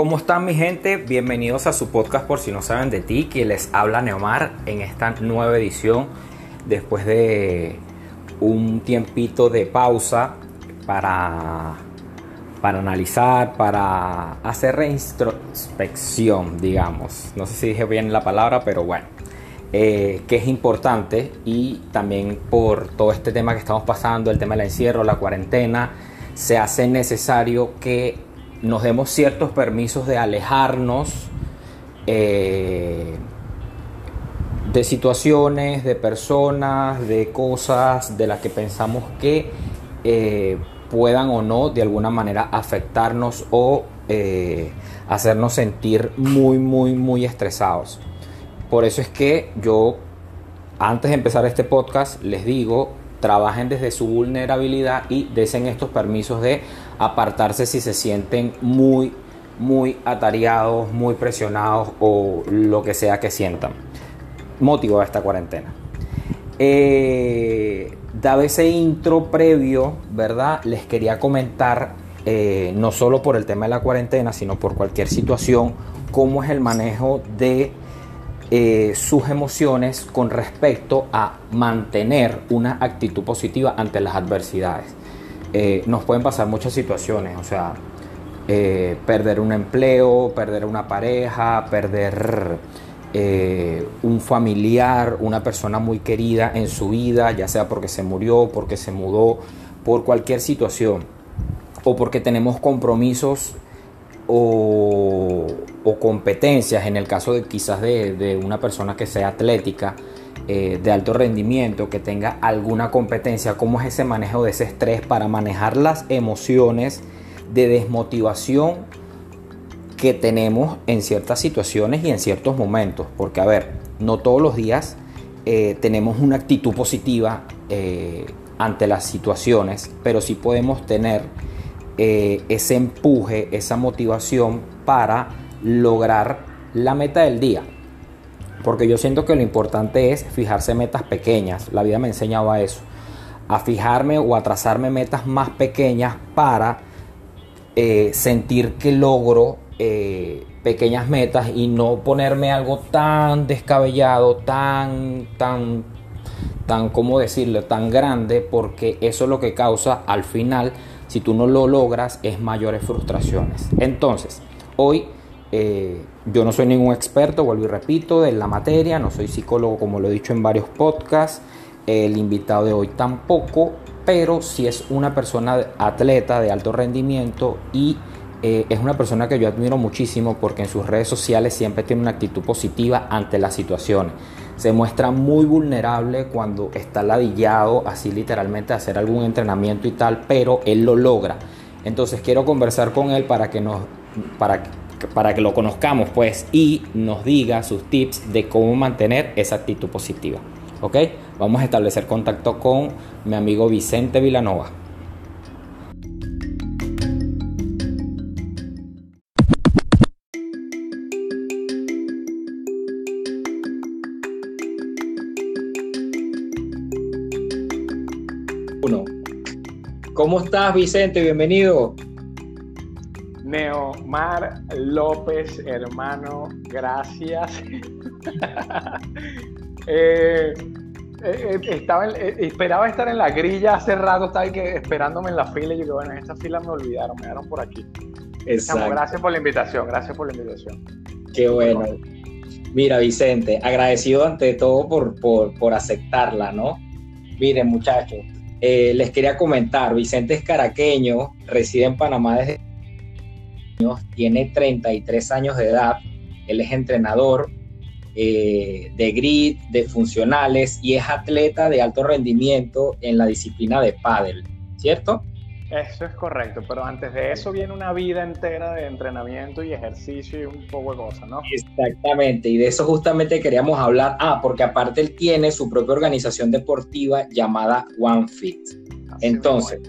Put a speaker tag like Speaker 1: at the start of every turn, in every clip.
Speaker 1: ¿Cómo están mi gente? Bienvenidos a su podcast por si no saben de ti, que les habla Neomar en esta nueva edición después de un tiempito de pausa para, para analizar, para hacer reintrospección, digamos. No sé si dije bien la palabra, pero bueno, eh, que es importante y también por todo este tema que estamos pasando, el tema del encierro, la cuarentena, se hace necesario que nos demos ciertos permisos de alejarnos eh, de situaciones, de personas, de cosas de las que pensamos que eh, puedan o no de alguna manera afectarnos o eh, hacernos sentir muy, muy, muy estresados. Por eso es que yo, antes de empezar este podcast, les digo, trabajen desde su vulnerabilidad y desen estos permisos de apartarse si se sienten muy, muy atareados, muy presionados o lo que sea que sientan. Motivo de esta cuarentena. Eh, dado ese intro previo, ¿verdad? Les quería comentar, eh, no solo por el tema de la cuarentena, sino por cualquier situación, cómo es el manejo de eh, sus emociones con respecto a mantener una actitud positiva ante las adversidades. Eh, nos pueden pasar muchas situaciones, o sea, eh, perder un empleo, perder una pareja, perder un familiar, una persona muy querida en su vida, ya sea porque se murió, porque se mudó, por cualquier situación, o porque tenemos compromisos o, competencias, en el caso de quizás de, una persona que sea atlética, eh, de alto rendimiento, que tenga alguna competencia, cómo es ese manejo de ese estrés para manejar las emociones de desmotivación que tenemos en ciertas situaciones y en ciertos momentos. Porque, a ver, no todos los días eh, tenemos una actitud positiva eh, ante las situaciones, pero sí podemos tener ese empuje, esa motivación para lograr la meta del día. Porque yo siento que lo importante es fijarse metas pequeñas. La vida me enseñaba eso. A fijarme o a trazarme metas más pequeñas para eh, sentir que logro eh, pequeñas metas y no ponerme algo tan descabellado, tan, tan, tan, ¿cómo decirlo?, tan grande, porque eso es lo que causa al final si tú no lo logras es mayores frustraciones. Entonces, hoy eh, yo no soy ningún experto, vuelvo y repito, en la materia, no soy psicólogo como lo he dicho en varios podcasts, el invitado de hoy tampoco, pero sí es una persona atleta de alto rendimiento y eh, es una persona que yo admiro muchísimo porque en sus redes sociales siempre tiene una actitud positiva ante las situaciones se muestra muy vulnerable cuando está ladillado, así literalmente, hacer algún entrenamiento y tal, pero él lo logra. Entonces quiero conversar con él para que nos, para, para que lo conozcamos, pues, y nos diga sus tips de cómo mantener esa actitud positiva. ¿Ok? Vamos a establecer contacto con mi amigo Vicente Vilanova. ¿Cómo estás, Vicente? Bienvenido.
Speaker 2: Neomar López, hermano, gracias. Eh, eh, estaba eh, esperaba estar en la grilla hace rato, estaba esperándome en la fila y yo bueno, en esta fila me olvidaron, me dieron por aquí. Exacto. gracias por la invitación, gracias por la invitación.
Speaker 1: Qué bueno. Mira, Vicente, agradecido ante todo por, por, por aceptarla, ¿no? Miren, muchachos, eh, les quería comentar, Vicente es caraqueño, reside en Panamá desde tiene 33 años de edad, él es entrenador eh, de grid, de funcionales y es atleta de alto rendimiento en la disciplina de pádel, ¿cierto?
Speaker 2: Eso es correcto, pero antes de eso viene una vida entera de entrenamiento y ejercicio y un poco de cosas, ¿no?
Speaker 1: Exactamente, y de eso justamente queríamos hablar. Ah, porque aparte él tiene su propia organización deportiva llamada OneFit. Entonces,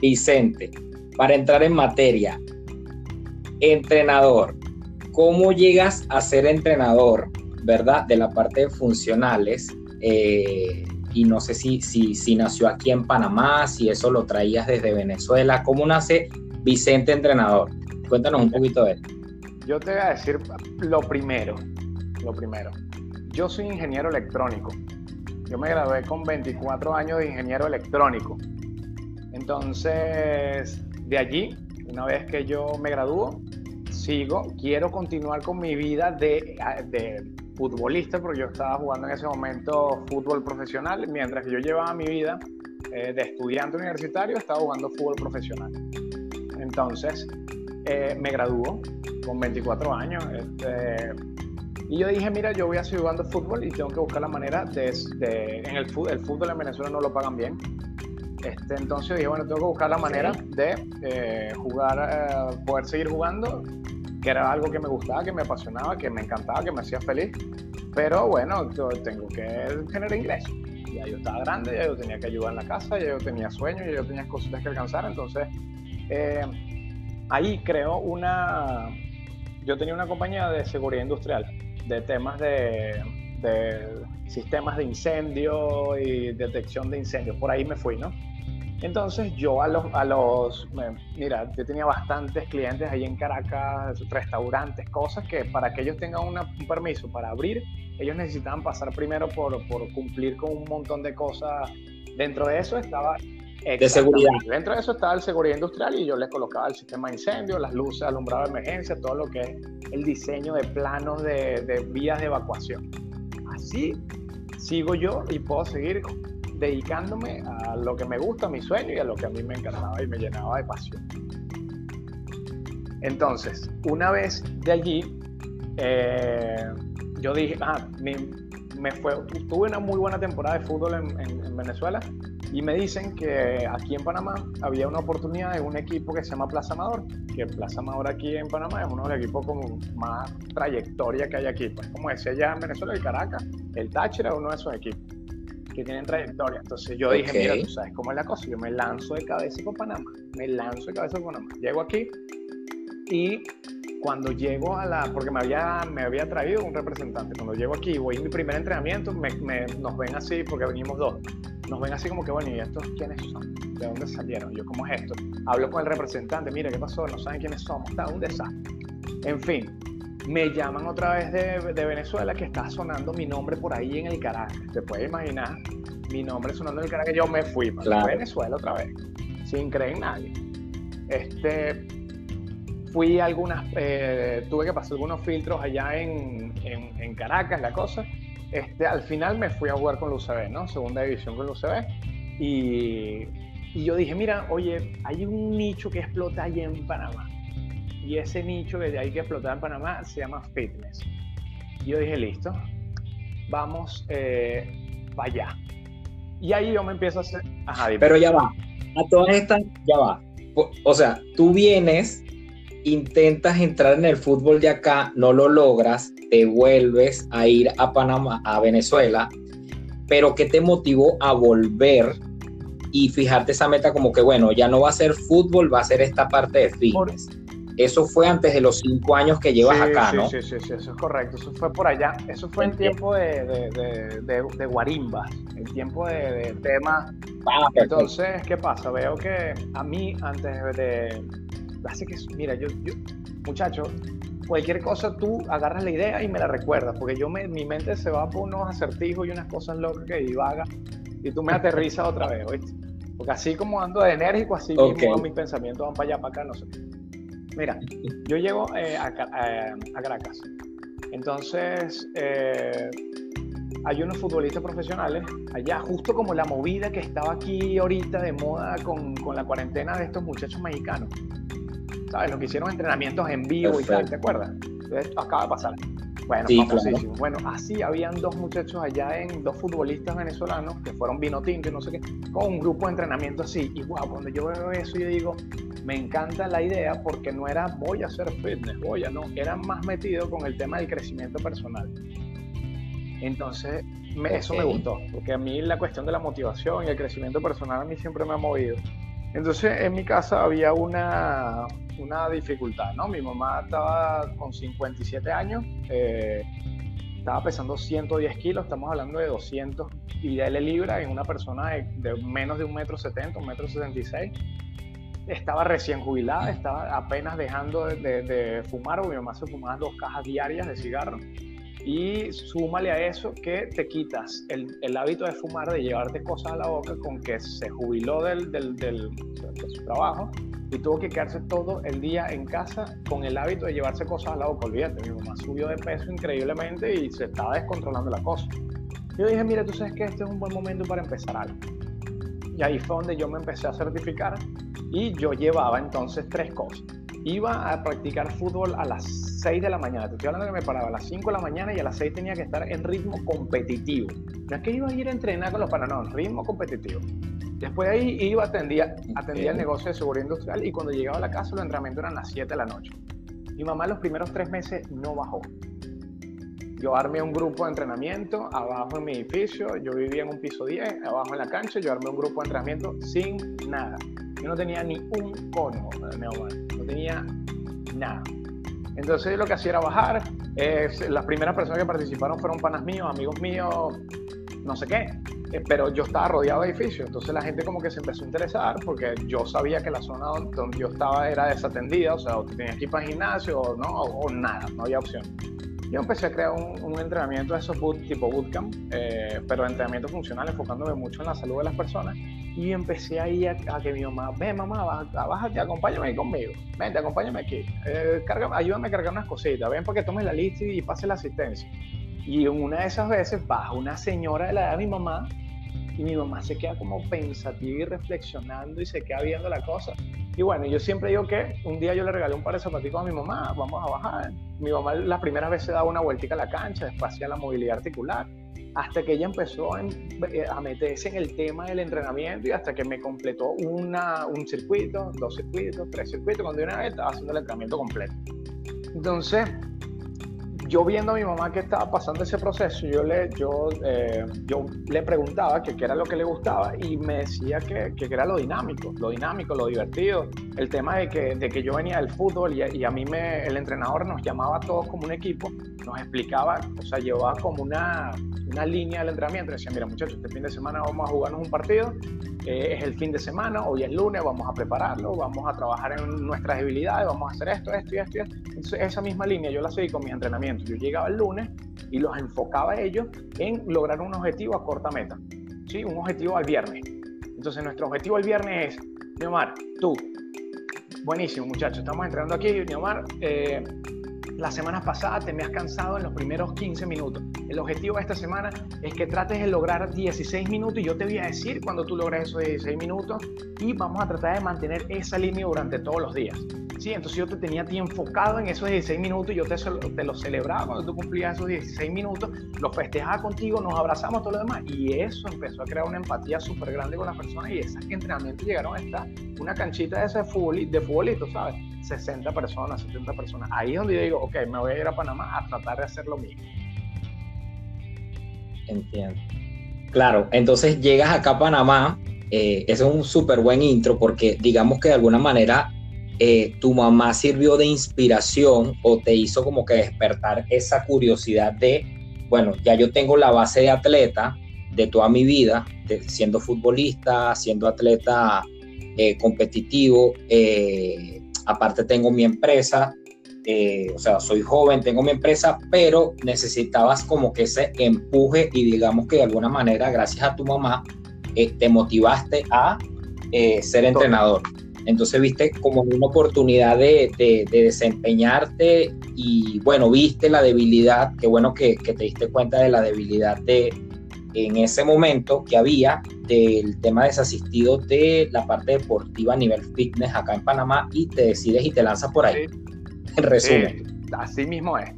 Speaker 1: Vicente, para entrar en materia, entrenador, ¿cómo llegas a ser entrenador, verdad? De la parte de funcionales. Eh, y no sé si, si, si nació aquí en Panamá, si eso lo traías desde Venezuela. ¿Cómo nace Vicente Entrenador? Cuéntanos un poquito de él.
Speaker 2: yo te voy a decir lo primero, lo primero. Yo soy ingeniero electrónico. Yo me gradué con 24 años de ingeniero electrónico. Entonces, de allí, una vez que yo me gradúo, sigo, quiero continuar con mi vida de, de futbolista, porque yo estaba jugando en ese momento fútbol profesional, mientras que yo llevaba mi vida eh, de estudiante universitario, estaba jugando fútbol profesional. Entonces, eh, me graduó con 24 años. Este, y yo dije, mira, yo voy a seguir jugando fútbol y tengo que buscar la manera de... en el, fútbol, el fútbol en Venezuela no lo pagan bien. Este, entonces dije, bueno, tengo que buscar la manera de eh, jugar, poder seguir jugando que era algo que me gustaba, que me apasionaba, que me encantaba, que me hacía feliz. Pero bueno, tengo que generar ingresos. Ya yo estaba grande, ya yo tenía que ayudar en la casa, ya yo tenía sueños, ya yo tenía cositas que alcanzar. Entonces, eh, ahí creo una. Yo tenía una compañía de seguridad industrial, de temas de, de sistemas de incendio y detección de incendios. Por ahí me fui, ¿no? Entonces yo a los, a los, mira, yo tenía bastantes clientes ahí en Caracas, restaurantes, cosas que para que ellos tengan un permiso para abrir, ellos necesitaban pasar primero por, por cumplir con un montón de cosas. Dentro de eso estaba...
Speaker 3: De seguridad.
Speaker 2: Dentro de eso estaba el seguridad industrial y yo les colocaba el sistema de incendio, las luces, alumbrado de emergencia, todo lo que es el diseño de planos de, de vías de evacuación. Así sigo yo y puedo seguir dedicándome a lo que me gusta, a mi sueño y a lo que a mí me encantaba y me llenaba de pasión. Entonces, una vez de allí, eh, yo dije, ah, me, tuve una muy buena temporada de fútbol en, Venezuela y me dicen que aquí en Panamá había una oportunidad de un equipo que se llama Plaza Amador, que Plaza Amador aquí en Panamá es uno de los equipos con más trayectoria que hay aquí. Pues, como decía ya en Venezuela, el Caracas, el Táchira es uno de esos equipos que tienen trayectoria. Entonces yo dije, mira, tú sabes cómo es la cosa, yo me lanzo de cabeza con Panamá, me lanzo de cabeza con Panamá. Llego aquí y cuando llego a la, porque me había, me había traído un representante, cuando llego aquí, voy a mi primer entrenamiento, me, nos ven así, porque venimos dos, nos ven así como que, bueno, ¿y estos quiénes son? ¿De dónde salieron? Yo, ¿cómo es esto? Hablo con el representante, mira, ¿qué pasó? No saben quiénes somos, está un desastre. En fin, me llaman otra vez de, de, Venezuela que está sonando mi nombre por ahí en el Caracas. Te puedes imaginar mi nombre sonando en el Caracas. Yo me fui para Venezuela otra vez, sin creer en nadie. Este, fui algunas, eh, tuve que pasar algunos filtros allá en, en, Caracas, la cosa. Este, al final me fui a jugar con UCB, ¿no? Segunda división con UCB. Y, y yo dije, mira, oye, hay un nicho que explota allá en Panamá y ese nicho que hay que explotar en Panamá se llama fitness. yo dije, listo, vamos eh, para allá. Y ahí yo me empiezo a hacer...
Speaker 3: Pero ya va, a todas estas, ya va. O sea, tú vienes, intentas entrar en el fútbol de acá, no lo logras, te vuelves a ir a Panamá, a Venezuela, pero ¿qué te motivó a volver y fijarte esa meta como que, bueno, ya no va a ser fútbol, va a ser esta parte de fitness? Eso fue antes de los cinco años que llevas acá, ¿no?
Speaker 2: Sí, sí, sí, eso es correcto. Eso fue por allá. Eso fue en tiempo de, de, de, de guarimbas, en tiempo de, tema. Ah, Entonces, ¿qué pasa? Veo que a mí, antes de. Así que, mira, yo, yo muchacho, cualquier cosa tú agarras la idea y me la recuerdas, porque yo me, mi mente se va por unos acertijos y unas cosas locas que divaga y tú me aterrizas otra vez, ¿oíste? Porque así como ando de enérgico, así mismo mis pensamientos van para allá, para acá, no sé. Mira, yo llego eh, a, Caracas. Entonces, eh, hay unos futbolistas profesionales allá, justo como la movida que estaba aquí ahorita de moda con, con la cuarentena de estos muchachos mexicanos. ¿Sabes? Lo que hicieron entrenamientos en vivo y tal, ¿te acuerdas? Entonces, acaba de pasar. Bueno, Bueno, así habían dos muchachos allá en dos futbolistas venezolanos que fueron vino tinto y no sé qué, con un grupo de entrenamiento así. Y wow, cuando yo veo eso, yo digo, me encanta la idea porque no era voy a hacer fitness, voy a no, era más metido con el tema del crecimiento personal. Entonces, eso me gustó, porque a mí la cuestión de la motivación y el crecimiento personal a mí siempre me ha movido. Entonces, en mi casa había una, una dificultad, ¿no? Mi mamá estaba con 57 años, eh, estaba pesando 110 kilos, estamos hablando de 200 y de libra en una persona de, menos de un metro 70, un metro 76 estaba recién jubilada, estaba apenas dejando de, fumar, o mi mamá se fumaba dos cajas diarias de cigarro. Y súmale a eso que te quitas el, el, hábito de fumar, de llevarte cosas a la boca, con que se jubiló del, del, del, de su trabajo y tuvo que quedarse todo el día en casa con el hábito de llevarse cosas a la boca. Olvídate, mi mamá subió de peso increíblemente y se estaba descontrolando la cosa. Yo dije, mira, tú sabes que este es un buen momento para empezar algo. Y ahí fue donde yo me empecé a certificar y yo llevaba entonces tres cosas. Iba a practicar fútbol a las 6 de la mañana. Te estoy hablando que me paraba a las 5 de la mañana y a las 6 tenía que estar en ritmo competitivo. No es que iba a ir a entrenar con los panas, no, ritmo competitivo. Después de ahí iba, atendía, atendía el negocio de seguridad industrial y cuando llegaba a la casa los entrenamientos eran las 7 de la noche. Mi mamá los primeros tres meses no bajó. Yo armé un grupo de entrenamiento abajo en mi edificio, yo vivía en un piso 10, abajo en la cancha, yo armé un grupo de entrenamiento sin nada. Yo no tenía ni un cono, no tenía nada. Entonces lo que hacía era bajar. las primeras personas que participaron fueron panas míos, amigos míos, no sé qué. Eh, pero yo estaba rodeado de edificios, entonces la gente como que se empezó a interesar porque yo sabía que la zona donde yo estaba era desatendida, o sea, o tenías que ir para el gimnasio o, no, o, nada, no había opción. Yo empecé a crear un, entrenamiento de esos tipo bootcamp, eh, pero entrenamiento funcional, enfocándome mucho en la salud de las personas. Y empecé ahí a, a que mi mamá, ven mamá, bájate, acompáñame ahí conmigo, vente, acompáñame aquí, eh, ayúdame a cargar unas cositas, ven para que tomes la lista y, y pase la asistencia. Y una de esas veces baja una señora de la edad de mi mamá y mi mamá se queda como pensativa y reflexionando y se queda viendo la cosa. Y bueno, yo siempre digo que un día yo le regalé un par de zapaticos a mi mamá, vamos a bajar. Mi mamá la primera vez se daba una vueltica a la cancha, después hacía la movilidad articular, hasta que ella empezó a, meterse en el tema del entrenamiento y hasta que me completó una, un circuito, dos circuitos, tres circuitos, cuando una vez estaba haciendo el entrenamiento completo. Entonces, yo viendo a mi mamá que estaba pasando ese proceso, yo le, yo, eh, yo le preguntaba qué era lo que le gustaba y me decía que, que, era lo dinámico, lo dinámico, lo divertido. El tema de que, de que yo venía del fútbol y, a mí me, el entrenador nos llamaba a todos como un equipo, nos explicaba, o sea, llevaba como una, una línea del entrenamiento. Decía, mira muchachos, este fin de semana vamos a jugarnos un partido, eh, es el fin de semana, hoy es lunes, vamos a prepararlo, vamos a trabajar en nuestras debilidades, vamos a hacer esto, esto y esto y esto. Esa misma línea yo la seguí con mis entrenamientos yo llegaba el lunes y los enfocaba ellos en lograr un objetivo a corta meta, ¿sí? un objetivo al viernes. Entonces nuestro objetivo el viernes es, Neomar, tú, buenísimo muchachos, estamos entrenando aquí, Neomar, eh, la semana pasada te me has cansado en los primeros 15 minutos. El objetivo de esta semana es que trates de lograr 16 minutos y yo te voy a decir cuando tú logres esos 16 minutos y vamos a tratar de mantener esa línea durante todos los días. Sí, entonces yo te tenía a ti enfocado en esos 16 minutos y yo te, te lo celebraba cuando tú cumplías esos 16 minutos, los festejaba contigo, nos abrazamos, todo lo demás. Y eso empezó a crear una empatía súper grande con las personas y esas entrenamientos llegaron a estar una canchita de, ese de futbolito, ¿sabes? 60 personas, 70 personas. Ahí es donde yo digo, ok, me voy a ir a Panamá a tratar de hacer lo mismo.
Speaker 1: Entiendo. Claro, entonces llegas acá a Panamá, eh, es un súper buen intro porque digamos que de alguna manera eh, tu mamá sirvió de inspiración o te hizo como que despertar esa curiosidad de, bueno, ya yo tengo la base de atleta de toda mi vida, siendo futbolista, siendo atleta eh, competitivo, aparte tengo mi empresa, o sea, soy joven, tengo mi empresa, pero necesitabas como que ese empuje y digamos que de alguna manera, gracias a tu mamá, te motivaste a ser entrenador. Entonces viste como una oportunidad de, desempeñarte y bueno, viste la debilidad, qué bueno que, te diste cuenta de la debilidad de en ese momento que había del tema desasistido de la parte deportiva a nivel fitness acá en Panamá y te decides y te lanzas por ahí.
Speaker 2: En resumen. así mismo es.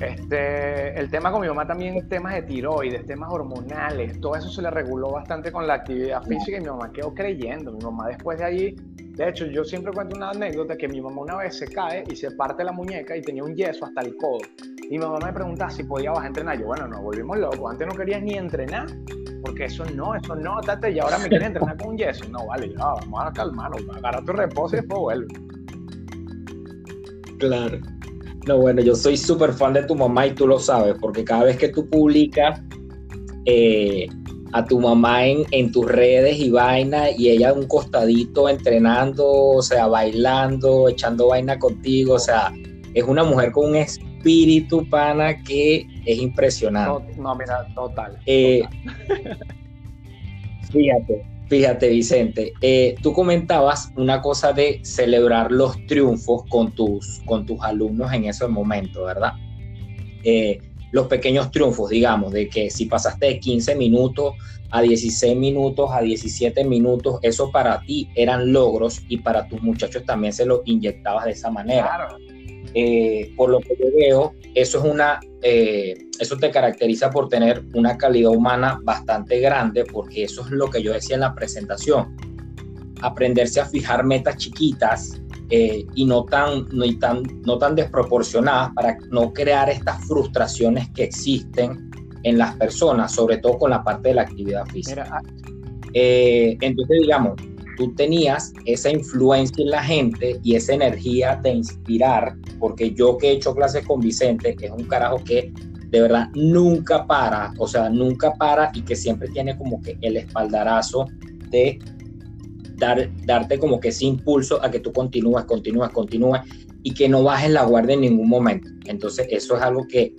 Speaker 2: Este, el tema con mi mamá también, temas de tiroides, temas hormonales, todo eso se le reguló bastante con la actividad física y mi mamá quedó creyendo. Mi mamá después de allí, de hecho, yo siempre cuento una anécdota que mi mamá una vez se cae y se parte la muñeca y tenía un yeso hasta el codo. Y mi mamá me preguntaba si podía bajar a entrenar. Yo, bueno, nos volvimos locos. Antes no querías ni entrenar, porque eso no, eso no, tate, y ahora me quieres entrenar con un yeso. No, vale, ya, vamos a calmarnos, agarra tu reposo y después vuelve.
Speaker 1: Claro. No, bueno, yo soy súper fan de tu mamá y tú lo sabes, porque cada vez que tú publicas, eh, a tu mamá en, en tus redes y vaina, y ella un costadito entrenando, o sea, bailando, echando vaina contigo, o sea, es una mujer con un espíritu pana que es impresionante.
Speaker 2: No, mira, total.
Speaker 1: Eh, fíjate, fíjate, Vicente, eh, tú comentabas una cosa de celebrar los triunfos con tus, con tus alumnos en ese momento, ¿verdad? Eh, los pequeños triunfos, digamos, de que si pasaste de 15 minutos a 16 minutos, a 17 minutos, eso para ti eran logros y para tus muchachos también se lo inyectabas de esa manera. Claro. Eh, por lo que yo veo, eso es una, eh, eso te caracteriza por tener una calidad humana bastante grande, porque eso es lo que yo decía en la presentación. Aprenderse a fijar metas chiquitas eh, y no tan, no, tan, no tan desproporcionadas para no crear estas frustraciones que existen en las personas, sobre todo con la parte de la actividad física. Ah, entonces, digamos, tú tenías esa influencia en la gente y esa energía de inspirar, porque yo que he hecho clases con Vicente, que es un carajo que de verdad nunca para, o sea, nunca para y que siempre tiene como que el espaldarazo de dar, darte como que ese impulso a que tú continúes, continúes, continúes y que no bajes la guardia en ningún momento. Entonces, eso es algo que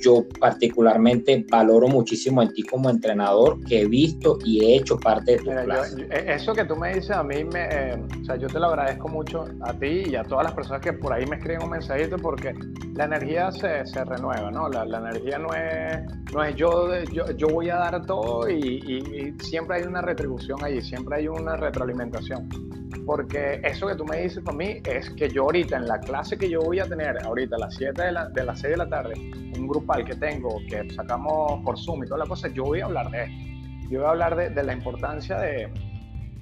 Speaker 1: yo particularmente valoro muchísimo en ti como entrenador que he visto y he hecho parte de tu clase.
Speaker 2: Eh, eso que tú me dices a mí, me, eh, o sea, yo te lo agradezco mucho a ti y a todas las personas que por ahí me escriben un mensajito porque la energía se, se renueva, ¿no? La, la, energía no es, no es yo, yo, yo voy a dar todo y, y, siempre hay una retribución allí, siempre hay una retroalimentación. Porque eso que tú me dices para mí es que yo ahorita en la clase que yo voy a tener, ahorita a las 7 de, la, de las 6 de la tarde, un grupal que tengo, que sacamos por Zoom y toda la cosa, yo voy a hablar de esto. Yo voy a hablar de, de la importancia de,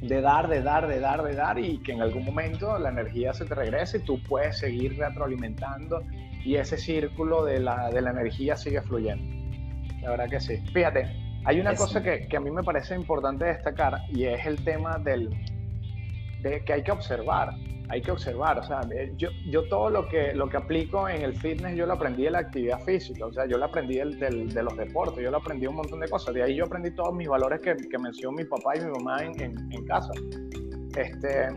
Speaker 2: de dar, de dar, de dar, de dar y que en algún momento la energía se te regrese y tú puedes seguir retroalimentando y ese círculo de la, de la energía sigue fluyendo. La verdad que sí. Fíjate, hay una cosa que, que, a mí me parece importante destacar y es el tema del, de que hay que observar hay que observar, o sea, eh, yo, yo todo lo que, lo que aplico en el fitness, yo lo aprendí de la actividad física, o sea, yo lo aprendí del, de los deportes, yo lo aprendí un montón de cosas, de ahí yo aprendí todos mis valores que, que mencionó mi papá y mi mamá en, en, casa. Este,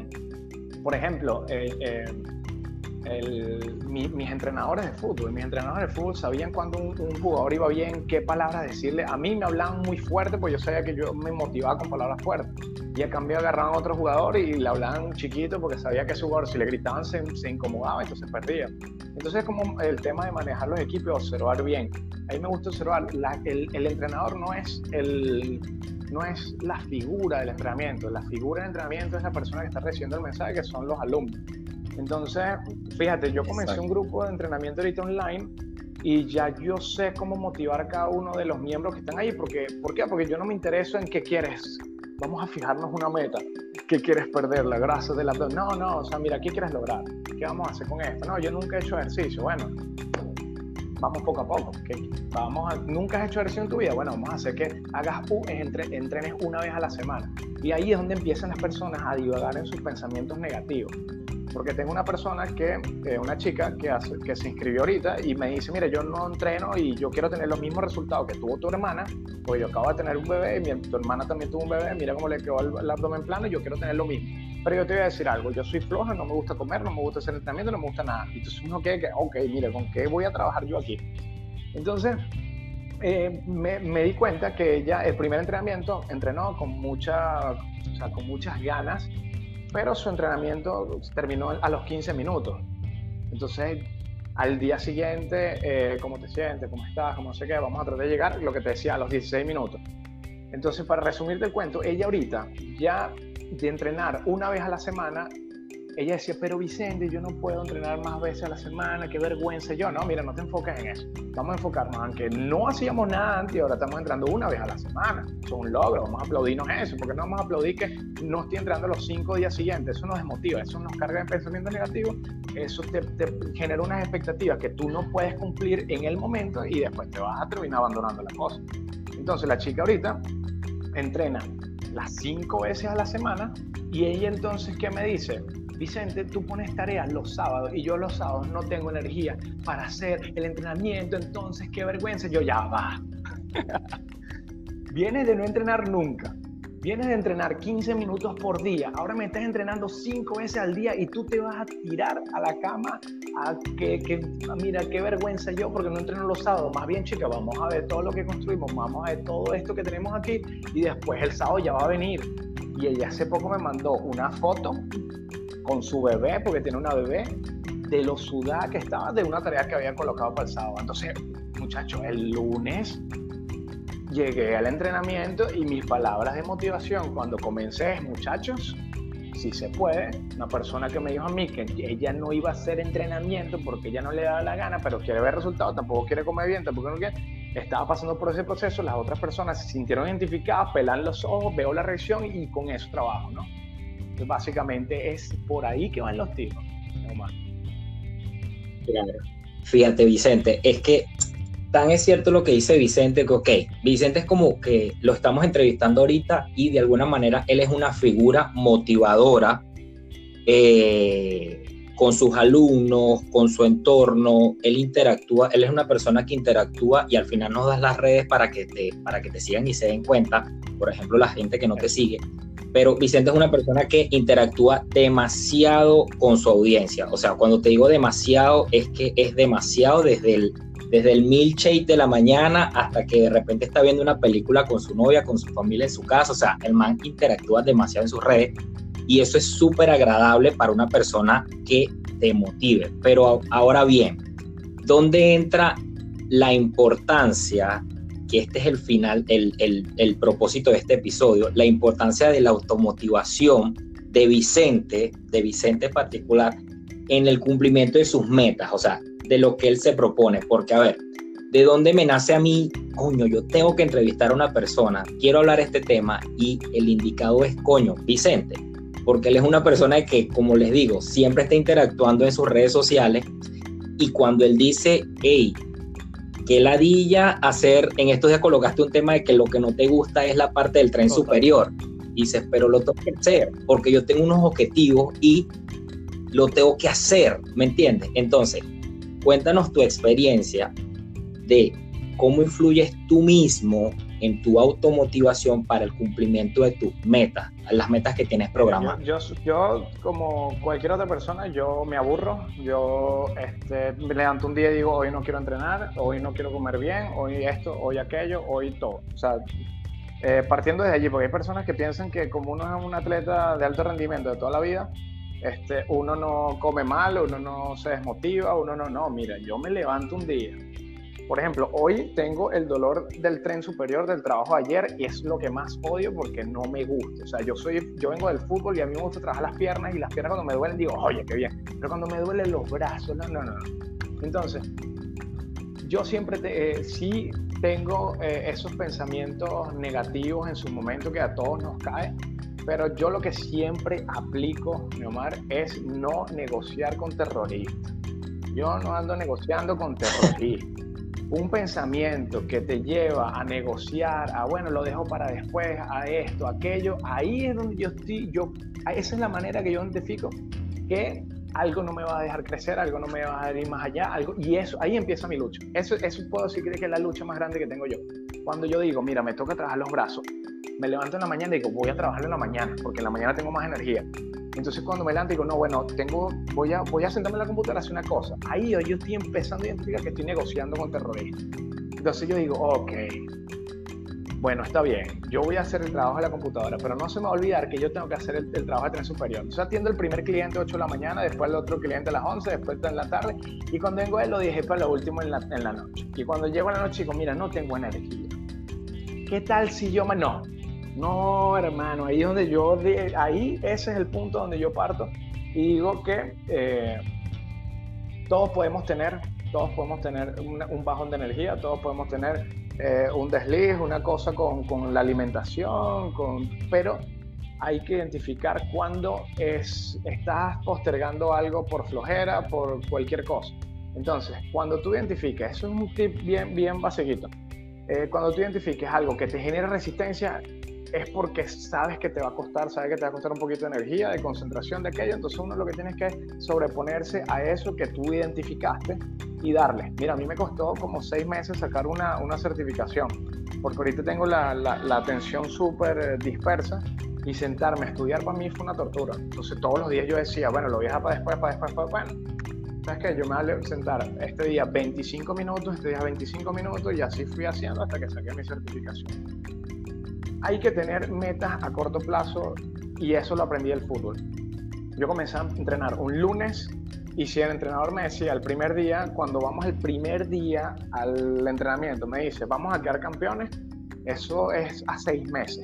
Speaker 2: por ejemplo, eh, eh, mis entrenadores de fútbol, mis entrenadores de fútbol sabían cuando un, jugador iba bien, qué palabras decirle. A mí me hablaban muy fuerte, pues yo sabía que yo me motivaba con palabras fuertes. Y a cambio agarraban a otro jugador y le hablaban chiquito porque sabía que su jugador, si le gritaban, se, se incomodaba, entonces perdía. Entonces, como el tema de manejar los equipos, observar bien. A mí me gusta observar, el, el entrenador no es el, no es la figura del entrenamiento. La figura del entrenamiento es la persona que está recibiendo el mensaje, que son los alumnos. Entonces, fíjate, yo comencé un grupo de entrenamiento ahorita online y ya yo sé cómo motivar a cada uno de los miembros que están ahí. Porque, ¿Por qué? Porque yo no me intereso en qué quieres. Vamos a fijarnos una meta. ¿Qué quieres perder? ¿La grasa del abdomen? No, no, o sea, mira, ¿qué quieres lograr? ¿Qué vamos a hacer con esto? No, yo nunca he hecho ejercicio. Bueno, vamos poco a poco. Vamos a, ¿Nunca has hecho ejercicio en tu vida? Bueno, vamos a hacer que hagas entre, entrenes una vez a la semana. Y ahí es donde empiezan las personas a divagar en sus pensamientos negativos. Porque tengo una persona que, eh, una chica que, hace, que se inscribió ahorita y me dice, mire, yo no entreno y yo quiero tener los mismos resultados que tuvo tu hermana, porque yo acabo de tener un bebé y mi, hermana también tuvo un bebé, mira cómo le quedó el, abdomen plano y yo quiero tener lo mismo. Pero yo te voy a decir algo, yo soy floja, no me gusta comer, no me gusta hacer entrenamiento, no me gusta nada. Entonces uno que, ok, mire, ¿con qué voy a trabajar yo aquí? Entonces, eh, me, di cuenta que ella, el primer entrenamiento, entrenó con, mucha, con muchas ganas pero su entrenamiento terminó a los 15 minutos. Entonces, al día siguiente, eh, ¿cómo te sientes? ¿Cómo estás? ¿Cómo no sé qué? Vamos a tratar de llegar, lo que te decía, a los 16 minutos. Entonces, para resumirte el cuento, ella ahorita ya de entrenar una vez a la semana ella decía, pero Vicente, yo no puedo entrenar más veces a la semana, qué vergüenza. Yo, no, mira, no te enfoques en eso. Vamos a enfocarnos en que no hacíamos nada antes ahora estamos entrando una vez a la semana. Es un logro, vamos a aplaudirnos eso, porque no vamos a aplaudir que no estoy entrando los cinco días siguientes. Eso nos desmotiva, eso nos carga en pensamientos negativos, eso te, genera unas expectativas que tú no puedes cumplir en el momento y después te vas a terminar abandonando la cosa. Entonces la chica ahorita entrena las cinco veces a la semana y ella entonces, ¿qué me dice? Vicente, tú pones tareas los sábados y yo los sábados no tengo energía para hacer el entrenamiento, entonces qué vergüenza. Yo ya va. vienes de no entrenar nunca, vienes de entrenar 15 minutos por día, ahora me estás entrenando 5 veces al día y tú te vas a tirar a la cama a que, mira, qué vergüenza yo porque no entreno los sábados. Más bien, chica, vamos a ver todo lo que construimos, vamos a ver todo esto que tenemos aquí y después el sábado ya va a venir. Y ella hace poco me mandó una foto con su bebé, porque tiene una bebé, de lo sudada que estaba de una tarea que había colocado para el sábado. Entonces, muchachos, el lunes llegué al entrenamiento y mis palabras de motivación cuando comencé es, muchachos, si se puede, una persona que me dijo a mí que ella no iba a hacer entrenamiento porque ella no le daba la gana, pero quiere ver resultados, tampoco quiere comer bien, tampoco no quiere, estaba pasando por ese proceso, las otras personas se sintieron identificadas, pelan los ojos, veo la reacción y con eso trabajo, ¿no? Básicamente es por ahí que van los tiros.
Speaker 1: Fíjate, Vicente, es que tan es cierto lo que dice Vicente, que ok, Vicente es como que lo estamos entrevistando ahorita y de alguna manera él es una figura motivadora eh, con sus alumnos, con su entorno, él interactúa, él es una persona que interactúa y al final nos das las redes para que te, para que te sigan y se den cuenta, por ejemplo, la gente que no te sigue, pero Vicente es una persona que interactúa demasiado con su audiencia. O sea, cuando te digo demasiado, es que es demasiado desde el, desde el milkshake de la mañana hasta que de repente está viendo una película con su novia, con su familia en su casa. O sea, el man interactúa demasiado en sus redes y eso es súper agradable para una persona que te motive. Pero ahora bien, ¿dónde entra la importancia que este es el final, el, el, propósito de este episodio, la importancia de la automotivación de Vicente, de Vicente en particular, en el cumplimiento de sus metas, o sea, de lo que él se propone. Porque, a ver, ¿de dónde me nace a mí? Coño, yo tengo que entrevistar a una persona, quiero hablar este tema y el indicado es, coño, Vicente, porque él es una persona que, como les digo, siempre está interactuando en sus redes sociales y cuando él dice, hey, qué ladilla hacer, en estos días colocaste un tema de que lo que no te gusta es la parte del tren superior. Y dices, pero lo tengo que hacer, porque yo tengo unos objetivos y lo tengo que hacer, ¿me entiendes? Entonces, cuéntanos tu experiencia de cómo influyes tú mismo en tu automotivación para el cumplimiento de tus metas, las metas que tienes programadas.
Speaker 2: Yo, yo, como cualquier otra persona, yo me aburro, yo este, me levanto un día y digo, hoy no quiero entrenar, hoy no quiero comer bien, hoy esto, hoy aquello, hoy todo. O sea, eh, partiendo desde allí, porque hay personas que piensan que como uno es un atleta de alto rendimiento de toda la vida, este, uno no come mal, uno no se desmotiva, uno no, no, mira, yo me levanto un día por ejemplo, hoy tengo el dolor del tren superior del trabajo de ayer y es lo que más odio porque no me gusta. O sea, yo, soy, yo vengo del fútbol y a mí me gusta trabajar las piernas y las piernas cuando me duelen digo, oye, qué bien. Pero cuando me duelen los brazos, no, no, no. Entonces, yo siempre eh, sí tengo eh, esos pensamientos negativos en su momento que a todos nos cae, pero yo lo que siempre aplico, mi Omar, es no negociar con terroristas. Yo no ando negociando con terroristas un pensamiento que te lleva a negociar, a bueno, lo dejo para después, a esto, aquello, ahí es donde yo estoy, yo, esa es la manera que yo identifico que algo no me va a dejar crecer, algo no me va a ir más allá, algo, y eso, ahí empieza mi lucha. Eso, eso puedo decir que es la lucha más grande que tengo yo. Cuando yo digo, mira, me toca trabajar los brazos, me levanto en la mañana y digo, voy a trabajar en la mañana, porque en la mañana tengo más energía. Entonces cuando me levanto digo, no, bueno, tengo, voy, a, voy a sentarme en la computadora a hacer una cosa. Ahí yo, estoy empezando a identificar que estoy negociando con terroristas. Entonces yo digo, ok, bueno, está bien, yo voy a hacer el trabajo de la computadora, pero no se me va a olvidar que yo tengo que hacer el, trabajo de tren superior. Entonces atiendo el primer cliente a 8 de la mañana, después el otro cliente a las 11, después en la tarde, y cuando vengo a él lo dije para lo último en la, en la noche. Y cuando llego a la noche digo, mira, no tengo energía. ¿Qué tal si yo me... No, no, hermano, ahí es donde yo, ahí ese es el punto donde yo parto y digo que eh, todos podemos tener, todos podemos tener un bajón de energía, todos podemos tener eh, un desliz, una cosa con, con la alimentación, con, pero hay que identificar cuándo es, estás postergando algo por flojera, por cualquier cosa. Entonces, cuando tú identifiques, eso es un tip bien, bien basiquito, eh, cuando tú identifiques algo que te genera resistencia, es porque sabes que te va a costar, sabes que te va a costar un poquito de energía, de concentración de aquello, entonces uno lo que tiene que sobreponerse a eso que tú identificaste y darle. Mira, a mí me costó como seis meses sacar una, una certificación porque ahorita tengo la, la, atención súper eh, dispersa y sentarme a estudiar para mí fue una tortura. Entonces todos los días yo decía, bueno, lo voy a dejar para después, para después, para después. Bueno, ¿sabes qué? Yo me voy a sentar este día 25 minutos, este día 25 minutos y así fui haciendo hasta que saqué mi certificación. Hay que tener metas a corto plazo y eso lo aprendí del fútbol. Yo comencé a entrenar un lunes y si el entrenador me decía el primer día, cuando vamos el primer día al entrenamiento, me dice, vamos a quedar campeones, eso es a seis meses.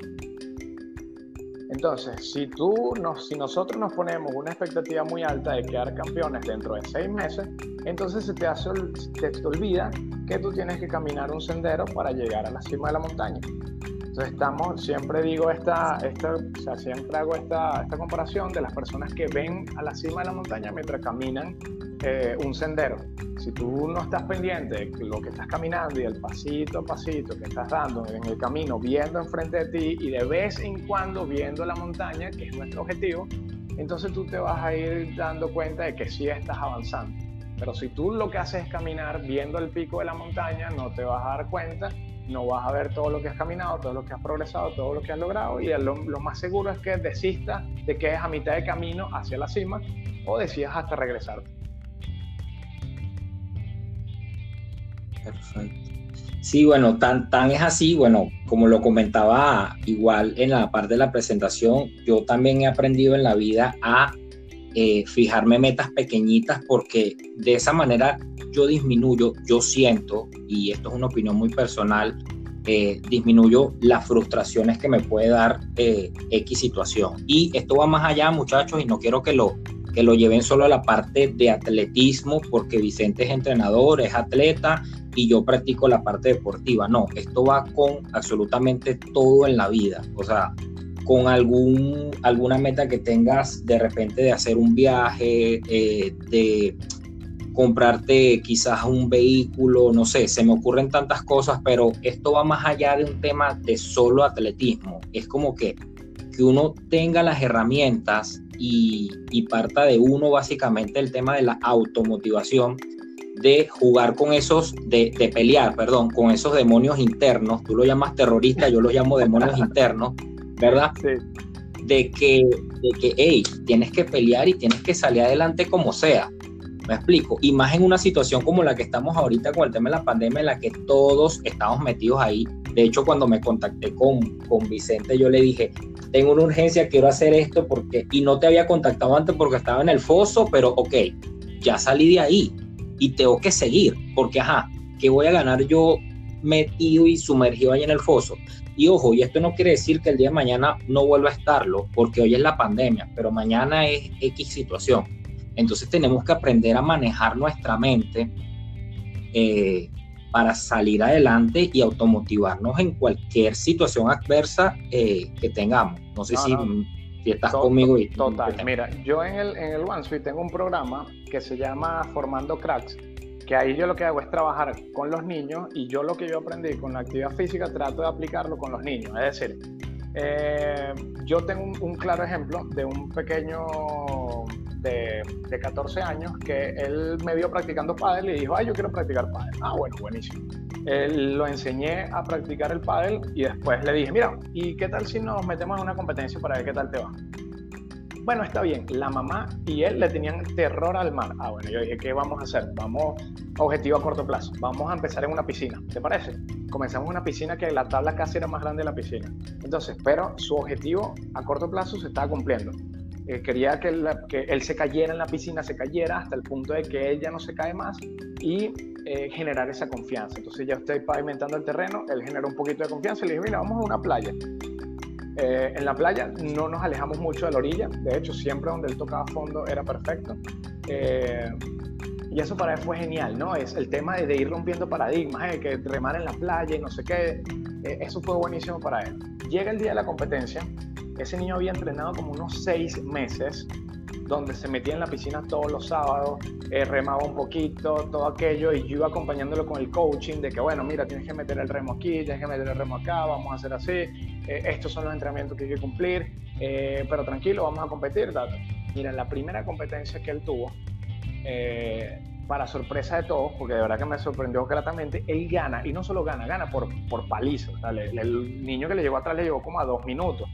Speaker 2: Entonces, si tú nos, si nosotros nos ponemos una expectativa muy alta de quedar campeones dentro de seis meses, entonces se te, hace, te, te olvida que tú tienes que caminar un sendero para llegar a la cima de la montaña. Entonces estamos, siempre digo esta, esta o sea, siempre hago esta, esta comparación de las personas que ven a la cima de la montaña mientras caminan eh, un sendero. Si tú no estás pendiente de lo que estás caminando y el pasito a pasito que estás dando en el camino, viendo enfrente de ti y de vez en cuando viendo la montaña, que es nuestro objetivo, entonces tú te vas a ir dando cuenta de que sí estás avanzando. Pero si tú lo que haces es caminar viendo el pico de la montaña, no te vas a dar cuenta no vas a ver todo lo que has caminado, todo lo que has progresado, todo lo que has logrado y lo, más seguro es que desistas de que es a mitad de camino hacia la cima o decidas hasta regresar.
Speaker 1: Perfecto. Sí, bueno, tan, tan es así, bueno, como lo comentaba igual en la parte de la presentación, yo también he aprendido en la vida a eh, fijarme metas pequeñitas porque de esa manera yo disminuyo, yo siento, y esto es una opinión muy personal, eh, disminuyo las frustraciones que me puede dar eh, X situación. Y esto va más allá, muchachos, y no quiero que lo, que lo lleven solo a la parte de atletismo, porque Vicente es entrenador, es atleta y yo practico la parte deportiva. No, esto va con absolutamente todo en la vida. O sea, con algún, alguna meta que tengas de repente de hacer un viaje, eh, de comprarte quizás un vehículo, no sé, se me ocurren tantas cosas, pero esto va más allá de un tema de solo atletismo. Es como que, que uno tenga las herramientas y, y parta de uno básicamente el tema de la automotivación, de jugar con esos, de, de, pelear, perdón, con esos demonios internos, tú lo llamas terrorista, yo lo llamo demonios internos, ¿verdad? De que, de que, hey, tienes que pelear y tienes que salir adelante como sea. Me explico. Y más en una situación como la que estamos ahorita con el tema de la pandemia, en la que todos estamos metidos ahí. De hecho, cuando me contacté con, con Vicente, yo le dije, tengo una urgencia, quiero hacer esto porque, y no te había contactado antes porque estaba en el foso, pero ok, ya salí de ahí y tengo que seguir, porque ajá, ¿qué voy a ganar yo metido y sumergido ahí en el foso? Y ojo, y esto no quiere decir que el día de mañana no vuelva a estarlo, porque hoy es la pandemia, pero mañana es X situación. Entonces tenemos que aprender a manejar nuestra mente eh, para salir adelante y automotivarnos en cualquier situación adversa eh, que tengamos. No sé si, estás conmigo. Y,
Speaker 2: total, mira, yo en el, en el OneSuite tengo un programa que se llama Formando Cracks que ahí yo lo que hago es trabajar con los niños y yo lo que yo aprendí con la actividad física trato de aplicarlo con los niños. Es decir, eh, yo tengo un, claro ejemplo de un pequeño de, de, 14 años que él me vio practicando pádel y dijo, ay, yo quiero practicar pádel. Ah, bueno, buenísimo. Lo enseñé a practicar el pádel y después le dije, mira, ¿y qué tal si nos metemos en una competencia para ver qué tal te va? Bueno, está bien, la mamá y él le tenían terror al mar. Ah, bueno, yo dije, ¿qué vamos a hacer? Vamos, objetivo a corto plazo, vamos a empezar en una piscina, ¿te parece? Comenzamos en una piscina que la tabla casi era más grande de la piscina. Entonces, pero su objetivo a corto plazo se estaba cumpliendo. Eh, quería que, él se cayera en la piscina, se cayera hasta el punto de que ella no se cae más y eh, generar esa confianza. Entonces ya estoy pavimentando el terreno, él generó un poquito de confianza y le dije, mira, vamos a una playa. Eh, en la playa no nos alejamos mucho de la orilla, de hecho siempre donde él tocaba fondo era perfecto. Eh, y eso para él fue genial, ¿no? Es el tema de, ir rompiendo paradigmas, de que remar en la playa y no sé qué, eh, eso fue buenísimo para él. Llega el día de la competencia, ese niño había entrenado como unos seis meses donde se metía en la piscina todos los sábados, eh, remaba un poquito, todo aquello, y yo iba acompañándolo con el coaching de que, bueno, mira, tienes que meter el remo aquí, tienes que meter el remo acá, vamos a hacer así, eh, estos son los entrenamientos que hay que cumplir, eh, pero tranquilo, vamos a competir. Mira, la primera competencia que él tuvo, para sorpresa de todos, porque de verdad que me sorprendió gratamente, él gana, y no solo gana, gana por, por paliza. el niño que le llegó atrás le llegó como a dos minutos.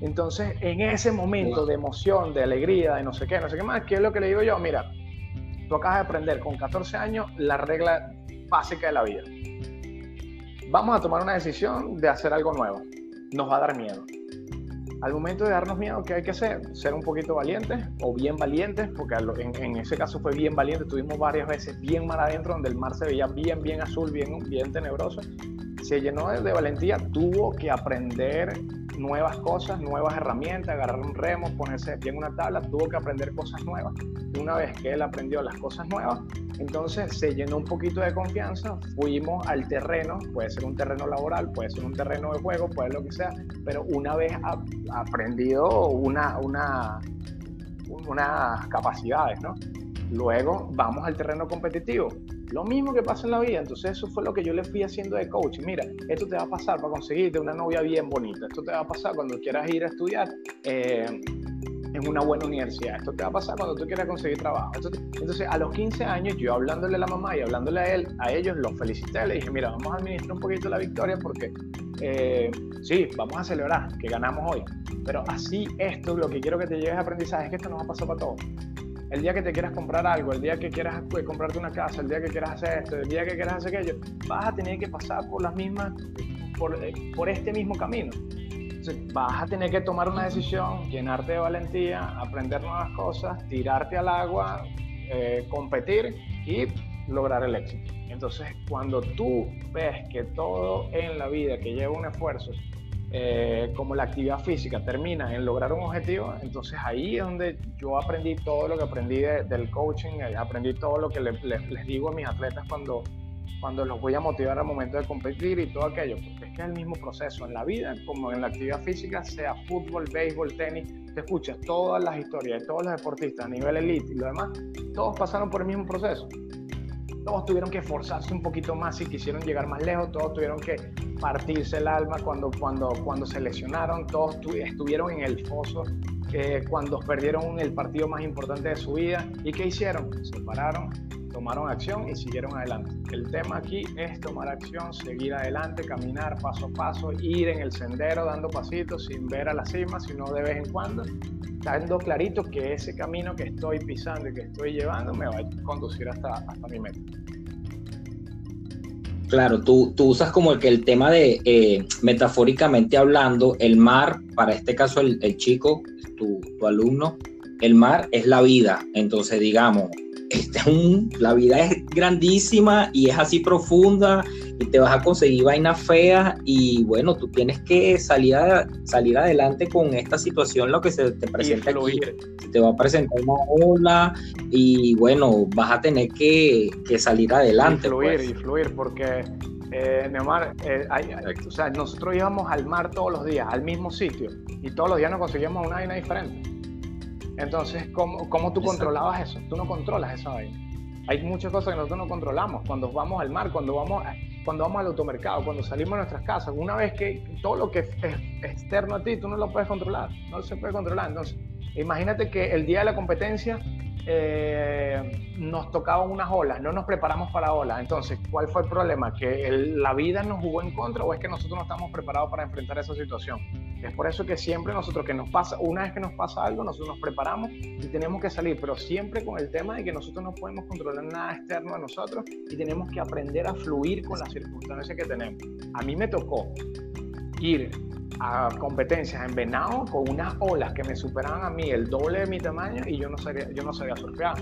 Speaker 2: Entonces, en ese momento de emoción, de alegría, de no sé qué, no sé qué más, ¿qué es lo que le digo yo? Mira, tú acabas de aprender con 14 años la regla básica de la vida. Vamos a tomar una decisión de hacer algo nuevo. Nos va a dar miedo al momento de darnos miedo, ¿qué hay que hacer? Ser un poquito valientes o bien valientes, porque en, ese caso fue bien valiente, tuvimos varias veces bien mar adentro, donde el mar se veía bien, bien azul, bien, bien tenebroso. Se llenó de, de valentía, tuvo que aprender nuevas cosas, nuevas herramientas, agarrar un remo, ponerse de pie en una tabla, tuvo que aprender cosas nuevas. Y una vez que él aprendió las cosas nuevas, entonces se llenó un poquito de confianza, fuimos al terreno, puede ser un terreno laboral, puede ser un terreno de juego, puede ser lo que sea, pero una vez aprendido una, una, unas capacidades, ¿no? Luego vamos al terreno competitivo. Lo mismo que pasa en la vida. Entonces eso fue lo que yo le fui haciendo de coach. Mira, esto te va a pasar para conseguirte una novia bien bonita. Esto te va a pasar cuando quieras ir a estudiar. Eh, en una buena universidad. Esto te va a pasar cuando tú quieras conseguir trabajo. Entonces, a los 15 años, yo hablándole a la mamá y hablándole a él, a ellos, los felicité, le dije, mira, vamos a administrar un poquito la victoria porque eh, sí, vamos a celebrar que ganamos hoy. Pero así esto, lo que quiero que te lleves a aprendizaje es que esto nos va a pasar para todos. El día que te quieras comprar algo, el día que quieras pues, comprarte una casa, el día que quieras hacer esto, el día que quieras hacer aquello, vas a tener que pasar por las mismas, por, eh, por este mismo camino vas a tener que tomar una decisión, llenarte de valentía, aprender nuevas cosas, tirarte al agua, eh, competir y lograr el éxito. Entonces, cuando tú ves que todo en la vida que lleva un esfuerzo, eh, como la actividad física, termina en lograr un objetivo, entonces ahí es donde yo aprendí todo lo que aprendí del coaching, eh, aprendí todo lo que les digo a mis atletas cuando cuando los voy a motivar al momento de competir y todo aquello, porque es que es el mismo proceso en la vida, como en la actividad física, sea fútbol, béisbol, tenis, te escuchas todas las historias de todos los deportistas a nivel elite y lo demás, todos pasaron por el mismo proceso. Todos tuvieron que esforzarse un poquito más si quisieron llegar más lejos, todos tuvieron que partirse el alma cuando, cuando, cuando se lesionaron, todos estuvieron en el foso eh, cuando perdieron el partido más importante de su vida. ¿Y qué hicieron? Se pararon, tomaron acción y siguieron adelante. El tema aquí es tomar acción, seguir adelante, caminar paso a paso, ir en el sendero dando pasitos sin ver a la cima, sino de vez en cuando, dando clarito que ese camino que estoy pisando y que estoy llevando me va a conducir hasta, hasta mi meta.
Speaker 1: Claro, tú, tú usas como el que el tema de, eh, metafóricamente hablando, el mar, para este caso el, el chico, tu, tu alumno, el mar es la vida. Entonces, digamos, este, la vida es grandísima y es así profunda y te vas a conseguir vainas feas y bueno, tú tienes que salir, salir adelante con esta situación, lo que se te presenta aquí. Se te va a presentar una ola y bueno, vas a tener que, salir adelante.
Speaker 2: Y fluir, pues. y fluir, porque eh, Neomar, eh, o sea, nosotros íbamos al mar todos los días, al mismo sitio, y todos los días nos conseguíamos una vaina diferente. Entonces, ¿cómo, cómo tú controlabas eso? Tú no controlas esa vaina. Hay muchas cosas que nosotros no controlamos. Cuando vamos al mar, cuando vamos, cuando vamos al automercado, cuando salimos de nuestras casas, una vez que todo lo que es externo a ti, tú no lo puedes controlar, no se puede controlar. Entonces, imagínate que el día de la competencia eh, nos tocaban unas olas, no nos preparamos para olas. Entonces, ¿cuál fue el problema? ¿Que la vida nos jugó en contra o es que nosotros no estamos preparados para enfrentar esa situación? Es por eso que siempre nosotros que nos pasa, una vez que nos pasa algo, nosotros nos preparamos y tenemos que salir, pero siempre con el tema de que nosotros no podemos controlar nada externo a nosotros y tenemos que aprender a fluir con las circunstancias que tenemos. A mí me tocó ir a competencias en Venado con unas olas que me superaban a mí el doble de mi tamaño y yo no sabía, yo no sabía surfear.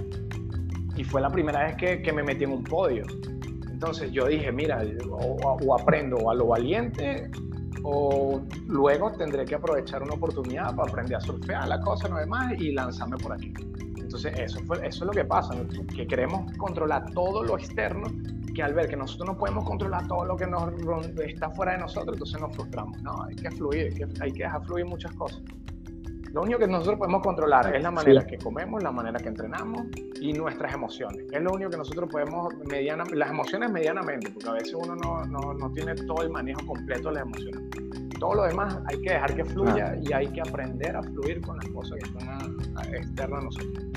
Speaker 2: Y fue la primera vez que, que me metí en un podio. Entonces yo dije, mira, o, o aprendo a lo valiente o luego tendré que aprovechar una oportunidad para aprender a surfear la cosa, no demás, y lanzarme por aquí. Entonces, eso, fue, eso es lo que pasa, que queremos controlar todo lo externo, que al ver que nosotros no podemos controlar todo lo que nos está fuera de nosotros, entonces nos frustramos. No, hay que fluir, hay que, hay que dejar fluir muchas cosas. Lo único que nosotros podemos controlar es la manera que comemos, la manera que entrenamos y nuestras emociones. Es lo único que nosotros podemos, mediana, las emociones medianamente, porque a veces uno no, no, no tiene todo el manejo completo de las emociones. Todo lo demás hay que dejar que fluya y hay que aprender a fluir con las cosas que están externas a nosotros.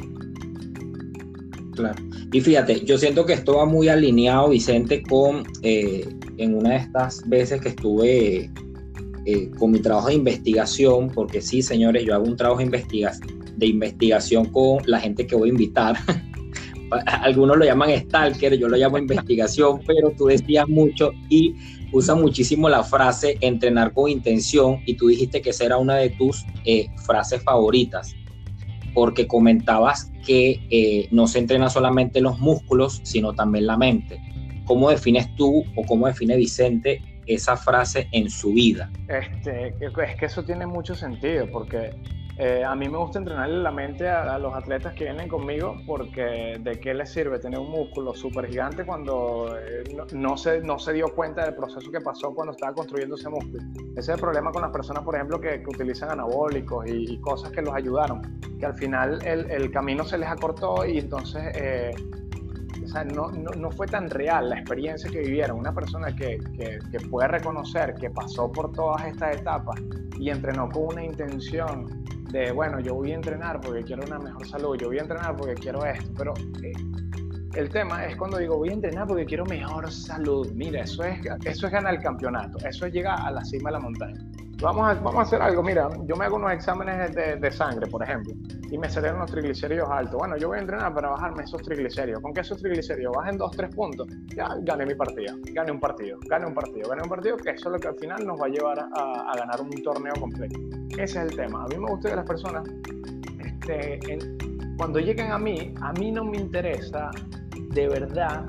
Speaker 1: Claro. Y fíjate, yo siento que esto va muy alineado, Vicente, con eh, en una de estas veces que estuve eh, con mi trabajo de investigación, porque sí, señores, yo hago un trabajo de, de investigación con la gente que voy a invitar. Algunos lo llaman stalker, yo lo llamo investigación, pero tú decías mucho y usa muchísimo la frase entrenar con intención y tú dijiste que esa era una de tus eh, frases favoritas porque comentabas que eh, no se entrena solamente los músculos, sino también la mente. ¿Cómo defines tú o cómo define Vicente esa frase en su vida?
Speaker 2: Este, es que eso tiene mucho sentido, porque eh, a mí me gusta entrenarle la mente a, los atletas que vienen conmigo, porque de qué les sirve tener un músculo súper gigante cuando eh, no, se, no se dio cuenta del proceso que pasó cuando estaba construyendo ese músculo. Ese es el problema con las personas, por ejemplo, que, utilizan anabólicos y, cosas que los ayudaron, que al final el, el camino se les acortó y entonces... Eh, sea, no, no, no, fue tan real la experiencia que vivieron. Una persona que, que, puede reconocer que pasó por todas estas etapas y entrenó con una intención de, bueno, yo voy a entrenar porque quiero una mejor salud, yo voy a entrenar porque quiero esto, pero eh, el tema es cuando digo voy a entrenar porque quiero mejor salud. Mira, eso es, eso es ganar el campeonato, eso es llegar a la cima de la montaña. Vamos a, vamos a hacer algo, mira, yo me hago unos exámenes de, de sangre, por ejemplo, y me salen unos triglicéridos altos. Bueno, yo voy a entrenar para bajarme esos triglicéridos. ¿Con qué esos triglicéridos bajen 2, 3 puntos? Ya gané mi partida, gane un partido, gane un partido, gane un partido, que eso es lo que al final nos va a llevar a, a ganar un torneo completo. Ese es el tema. A mí me gusta que las personas, este, cuando lleguen a mí, a mí no me interesa de verdad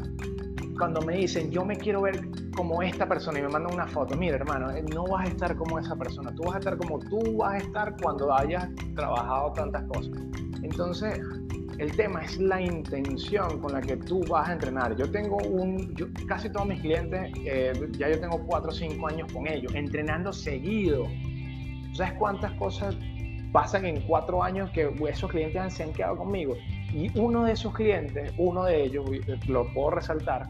Speaker 2: cuando me dicen, yo me quiero ver como esta persona y me mandan una foto, mira hermano, eh, no vas a estar como esa persona, tú vas a estar como tú vas a estar cuando hayas trabajado tantas cosas. Entonces, el tema es la intención con la que tú vas a entrenar. Yo tengo un, casi todos mis clientes, eh, ya yo tengo 4 o 5 años con ellos, entrenando seguido. ¿Sabes cuántas cosas pasan en 4 años que esos clientes se han quedado conmigo? Y uno de esos clientes, uno de ellos, lo puedo resaltar,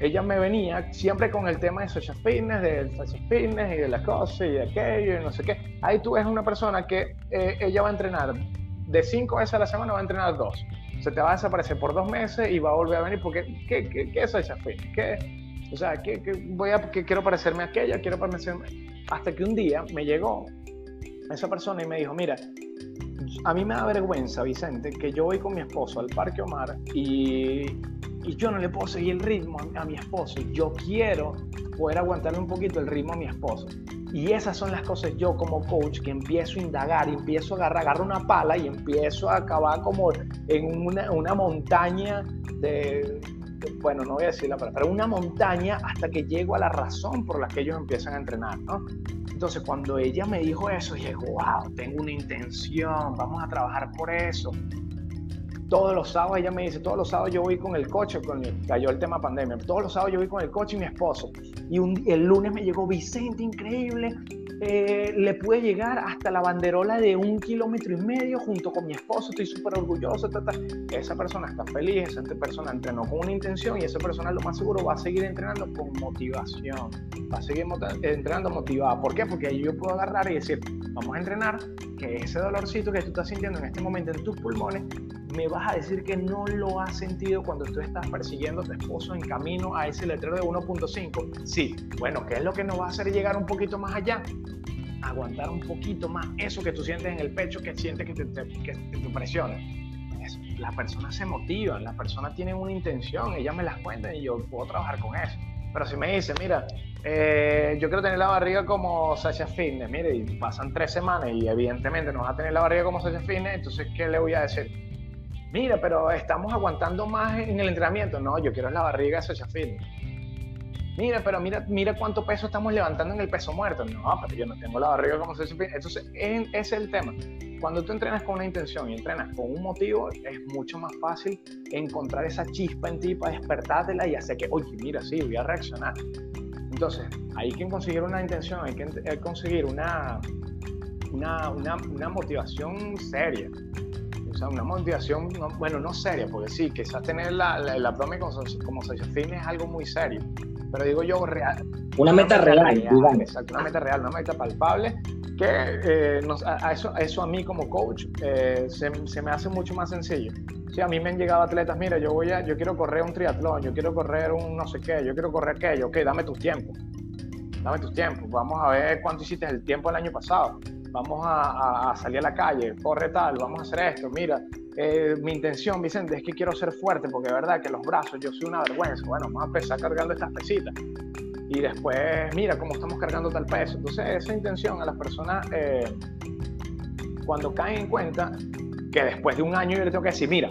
Speaker 2: ella me venía siempre con el tema de social fitness, del social fitness y de las cosas y de aquello y no sé qué. Ahí tú ves una persona que eh, ella va a entrenar de cinco veces a la semana, va a entrenar dos. Se te va a desaparecer por dos meses y va a volver a venir porque, ¿qué, qué, qué es social fitness? ¿Qué, o sea, ¿qué, voy a, que quiero parecerme a aquella, quiero parecerme... Hasta que un día me llegó esa persona y me dijo, mira, a mí me da vergüenza, Vicente, que yo voy con mi esposo al Parque Omar y, y yo no le puedo seguir el ritmo a, mi esposo. Yo quiero poder aguantarle un poquito el ritmo a mi esposo. Y esas son las cosas yo como coach que empiezo a indagar, empiezo a agarrar, agarro una pala y empiezo a acabar como en una, una montaña de, bueno, no voy a decir la palabra, pero una montaña hasta que llego a la razón por la que ellos empiezan a entrenar, ¿no? Entonces, cuando ella me dijo eso, dije, wow, tengo una intención, vamos a trabajar por eso. Todos los sábados, ella me dice, todos los sábados yo voy con el coche, con cayó el tema pandemia, todos los sábados yo voy con el coche y mi esposo. Y el lunes me llegó Vicente, increíble, eh, le pude llegar hasta la banderola de un kilómetro y medio junto con mi esposo, estoy súper orgulloso. Esa persona está feliz, esa persona entrenó con una intención y esa persona lo más seguro va a seguir entrenando con motivación, va a seguir entrenando motivada. ¿Por qué? Porque ahí yo puedo agarrar y decir, vamos a entrenar, que ese dolorcito que tú estás sintiendo en este momento en tus pulmones, me vas a decir que no lo has sentido cuando tú estás persiguiendo a tu esposo en camino a ese letrero de 1.5. Sí, bueno, ¿qué es lo que nos va a hacer llegar un poquito más allá? aguantar un poquito más eso que tú sientes en el pecho, que sientes que te, que te presiona. Las personas se motivan, las personas tienen una intención, ellas me las cuentan y yo puedo trabajar con eso. Pero si me dice, mira, eh, yo quiero tener la barriga como Sasha Fitness, mire, y pasan tres semanas y evidentemente no vas a tener la barriga como Sasha Fitness, entonces, ¿qué le voy a decir? Mira, pero estamos aguantando más en el entrenamiento. No, yo quiero la barriga de Fitness mira, pero mira, mira cuánto peso estamos levantando en el peso muerto. No, pero yo no tengo la barriga como se Entonces, ese es el tema. Cuando tú entrenas con una intención y entrenas con un motivo, es mucho más fácil encontrar esa chispa en ti para despertártela y hacer que, oye, mira, sí, voy a reaccionar. Entonces, hay que conseguir una intención, hay que conseguir una, una motivación seria. O sea, una motivación, bueno, no seria, porque sí, quizás tener la, el abdomen como, como fin es algo muy serio. Pero digo yo, real.
Speaker 1: Una, meta, real,
Speaker 2: Exacto, una meta real, una meta palpable que eh, a, eso, eso a mí como coach eh, se, se, me hace mucho más sencillo. Sí, a mí me han llegado atletas, mira, yo voy a, yo quiero correr un triatlón, yo quiero correr un no sé qué, yo quiero correr aquello, ok, dame tus tiempos, dame tus tiempos, vamos a ver cuánto hiciste el tiempo el año pasado, vamos a, a, salir a la calle, corre tal, vamos a hacer esto, mira, eh, mi intención, Vicente, es que quiero ser fuerte, porque de verdad que los brazos, yo soy una vergüenza, bueno, vamos a empezar cargando estas pesitas y después mira cómo estamos cargando tal peso. Entonces esa intención a las personas eh, cuando caen en cuenta que después de un año yo le tengo que decir, mira,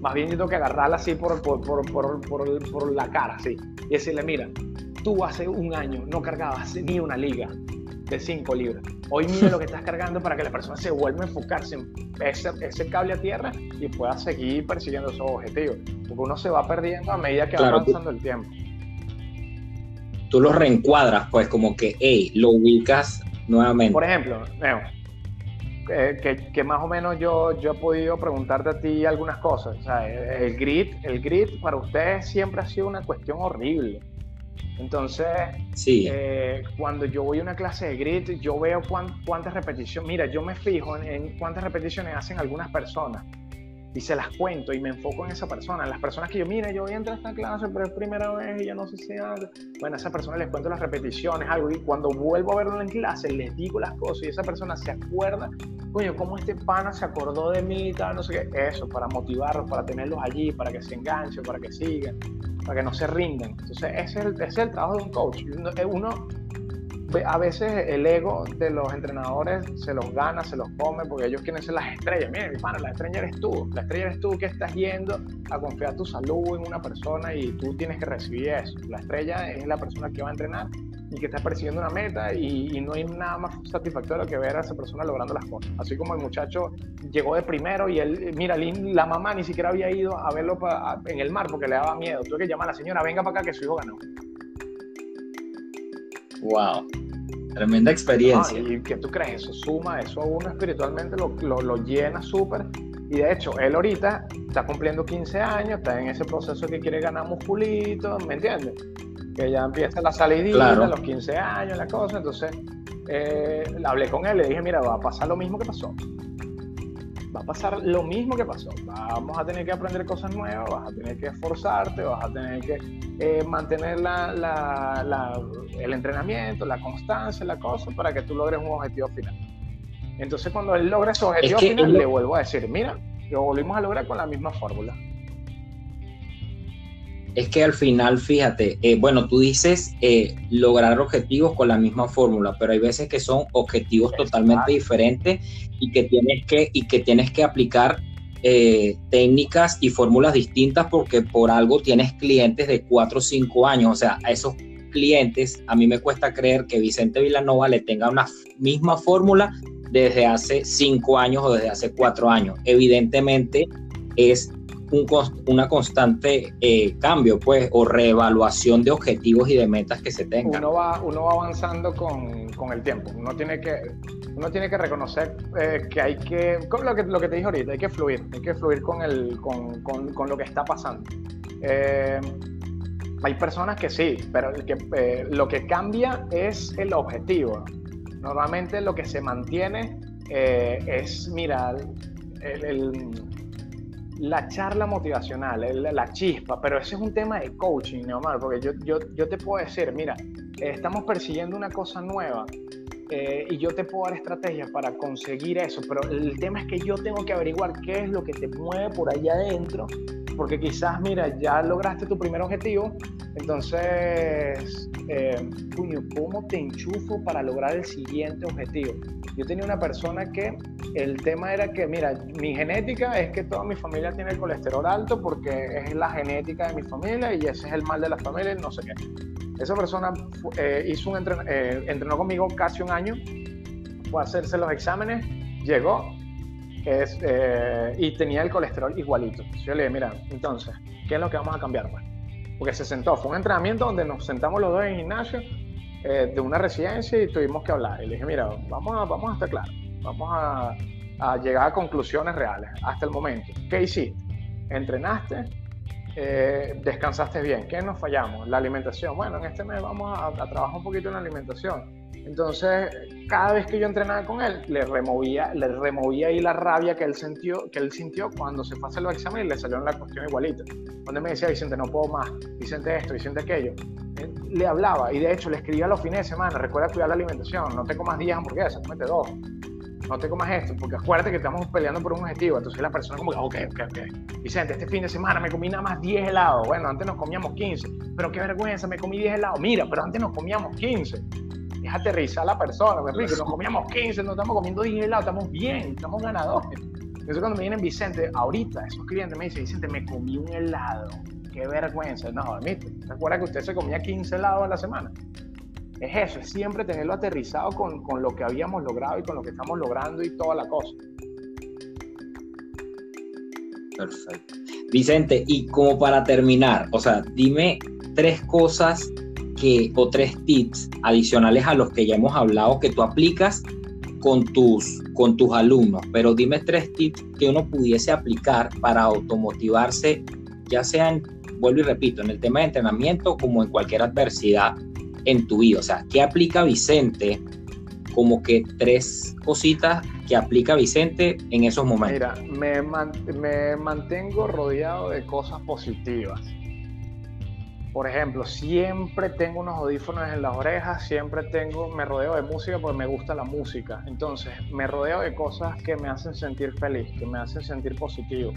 Speaker 2: más bien yo tengo que agarrarla así por, por, por, por la cara, así, y decirle, mira, tú hace un año no cargabas ni una liga de 5 libras. Hoy mira lo que estás cargando para que la persona se vuelva a enfocarse en ese, ese, cable a tierra y pueda seguir persiguiendo esos objetivos. Porque uno se va perdiendo a medida que va avanzando el tiempo
Speaker 1: tú lo reencuadras, pues como que, hey, lo ubicas nuevamente.
Speaker 2: Por ejemplo, que, que, más o menos yo, yo he podido preguntarte a ti algunas cosas. O sea, el grit, el grit para ustedes siempre ha sido una cuestión horrible. Entonces,
Speaker 1: sí.
Speaker 2: Eh, cuando yo voy a una clase de grit, yo veo cuántas repeticiones, mira, yo me fijo en cuántas repeticiones hacen algunas personas y se las cuento y me enfoco en esa persona, las personas que yo, mira, yo voy a entrar a esta clase, pero es primera vez y ya no sé si algo. Bueno, a esa persona les cuento las repeticiones, algo, y cuando vuelvo a verlo en clase, les digo las cosas y esa persona se acuerda, coño, cómo este pana se acordó de mí y tal, no sé qué, eso, para motivarlos, para tenerlos allí, para que se enganchen, para que sigan, para que no se rindan. Entonces, ese es el, ese es el trabajo de un coach. Uno, a veces el ego de los entrenadores se los gana, se los come, porque ellos quieren ser las estrellas. Miren, mi pana, la estrella eres tú. La estrella eres tú que estás yendo a confiar tu salud en una persona y tú tienes que recibir eso. La estrella es la persona que va a entrenar y que está persiguiendo una meta y, no hay nada más satisfactorio que ver a esa persona logrando las cosas. Así como el muchacho llegó de primero y él, mira, la mamá ni siquiera había ido a verlo en el mar porque le daba miedo. Tuve que llamar a la señora, venga para acá que su hijo ganó.
Speaker 1: Wow. Tremenda experiencia.
Speaker 2: ¿Y qué tú crees? Eso suma, eso a uno espiritualmente lo, lo, llena súper. Y de hecho, él ahorita está cumpliendo 15 años, está en ese proceso que quiere ganar musculito, ¿me entiendes? Que ya empieza la salidita, a los 15 años, la cosa. Entonces, eh, hablé con él, le dije, mira, va a pasar lo mismo que pasó va a pasar lo mismo que pasó. Vamos a tener que aprender cosas nuevas, vas a tener que esforzarte, vas a tener que eh, mantener el entrenamiento, la constancia, la cosa, para que tú logres un objetivo final. Entonces, cuando él logra ese objetivo final, le vuelvo a decir, mira, lo volvimos a lograr con la misma fórmula
Speaker 1: es que al final, fíjate, eh, bueno, tú dices eh, lograr objetivos con la misma fórmula, pero hay veces que son objetivos totalmente diferentes y que tienes que, y que, tienes que aplicar eh, técnicas y fórmulas distintas porque por algo tienes clientes de 4 o 5 años. O sea, a esos clientes, a mí me cuesta creer que Vicente Villanova le tenga una misma fórmula desde hace 5 años o desde hace 4 años. Evidentemente es un, una constante eh, cambio, pues, o reevaluación de objetivos y de metas que se tengan.
Speaker 2: Uno va, uno va avanzando con, con el tiempo. Uno tiene que, uno tiene que reconocer eh, que hay que, lo que, lo que te dije ahorita, hay que fluir, hay que fluir con, el, con, con, con lo que está pasando. Eh, hay personas que sí, pero lo que cambia es el objetivo. Normalmente lo que se mantiene es, mira, el la charla motivacional, la, chispa, pero ese es un tema de coaching, Neomar, porque yo, yo, yo te puedo decir, mira, estamos persiguiendo una cosa nueva eh, y yo te puedo dar estrategias para conseguir eso, pero el tema es que yo tengo que averiguar qué es lo que te mueve por allá adentro, porque quizás, mira, ya lograste tu primer objetivo, entonces, eh, ¿cómo te enchufo para lograr el siguiente objetivo? Yo tenía una persona que el tema era que, mira, mi genética es que toda mi familia tiene el colesterol alto porque es la genética de mi familia y ese es el mal de la familia no sé qué. Esa persona eh, hizo un eh, entrenó conmigo casi un año, fue a hacerse los exámenes, llegó es, eh, y tenía el colesterol igualito. Yo le dije, mira, entonces, ¿qué es lo que vamos a cambiar? Pues? Porque se sentó, fue un entrenamiento donde nos sentamos los dos en gimnasio de una residencia y tuvimos que hablar. Y le dije, mira, vamos a, vamos a estar claros vamos a, a llegar a conclusiones reales hasta el momento. ¿Qué hiciste? ¿Entrenaste? Eh, ¿Descansaste bien? ¿Qué nos fallamos? La alimentación. Bueno, en este mes vamos a, trabajar un poquito en la alimentación. Entonces, cada vez que yo entrenaba con él, le removía, le removía ahí la rabia que él sintió, que él sintió cuando se fue a hacer los exámenes y le salió la cuestión igualita. Cuando me decía, Vicente, no puedo más, Vicente esto, Vicente aquello, le hablaba y de hecho le escribía los fines de semana, recuerda cuidar la alimentación, no te comas 10 hamburguesas, comete dos no te comas esto, porque acuérdate que estamos peleando por un objetivo. Entonces la persona como, ok, ok, ok. Vicente, este fin de semana me comí nada más 10 helados. Bueno, antes nos comíamos 15. Pero qué vergüenza, me comí 10 helados. Mira, pero antes nos comíamos 15. Aterrizar a la persona, me explico. Nos comíamos 15, no estamos comiendo 10 helados, estamos bien, estamos ganadores. Entonces cuando me vienen Vicente, ahorita esos clientes me dicen, Vicente, me comí un helado. Qué vergüenza. No, admite. ¿Recuerda que usted se comía 15 helados a la semana? es eso, es siempre tenerlo aterrizado con, con, lo que habíamos logrado y con lo que estamos logrando y toda la cosa.
Speaker 1: Perfecto. Vicente, y como para terminar, o sea, dime tres cosas que, o tres tips adicionales a los que ya hemos hablado que tú aplicas con tus, con tus alumnos, pero dime tres tips que uno pudiese aplicar para automotivarse, ya sean, vuelvo y repito, en el tema de entrenamiento como en cualquier adversidad en tu vida? O sea, ¿qué aplica Vicente? Como que tres cositas que aplica Vicente en esos momentos.
Speaker 2: Mira, me, mantengo rodeado de cosas positivas. Por ejemplo, siempre tengo unos audífonos en las orejas, siempre tengo, me rodeo de música porque me gusta la música. Entonces, me rodeo de cosas que me hacen sentir feliz, que me hacen sentir positivo,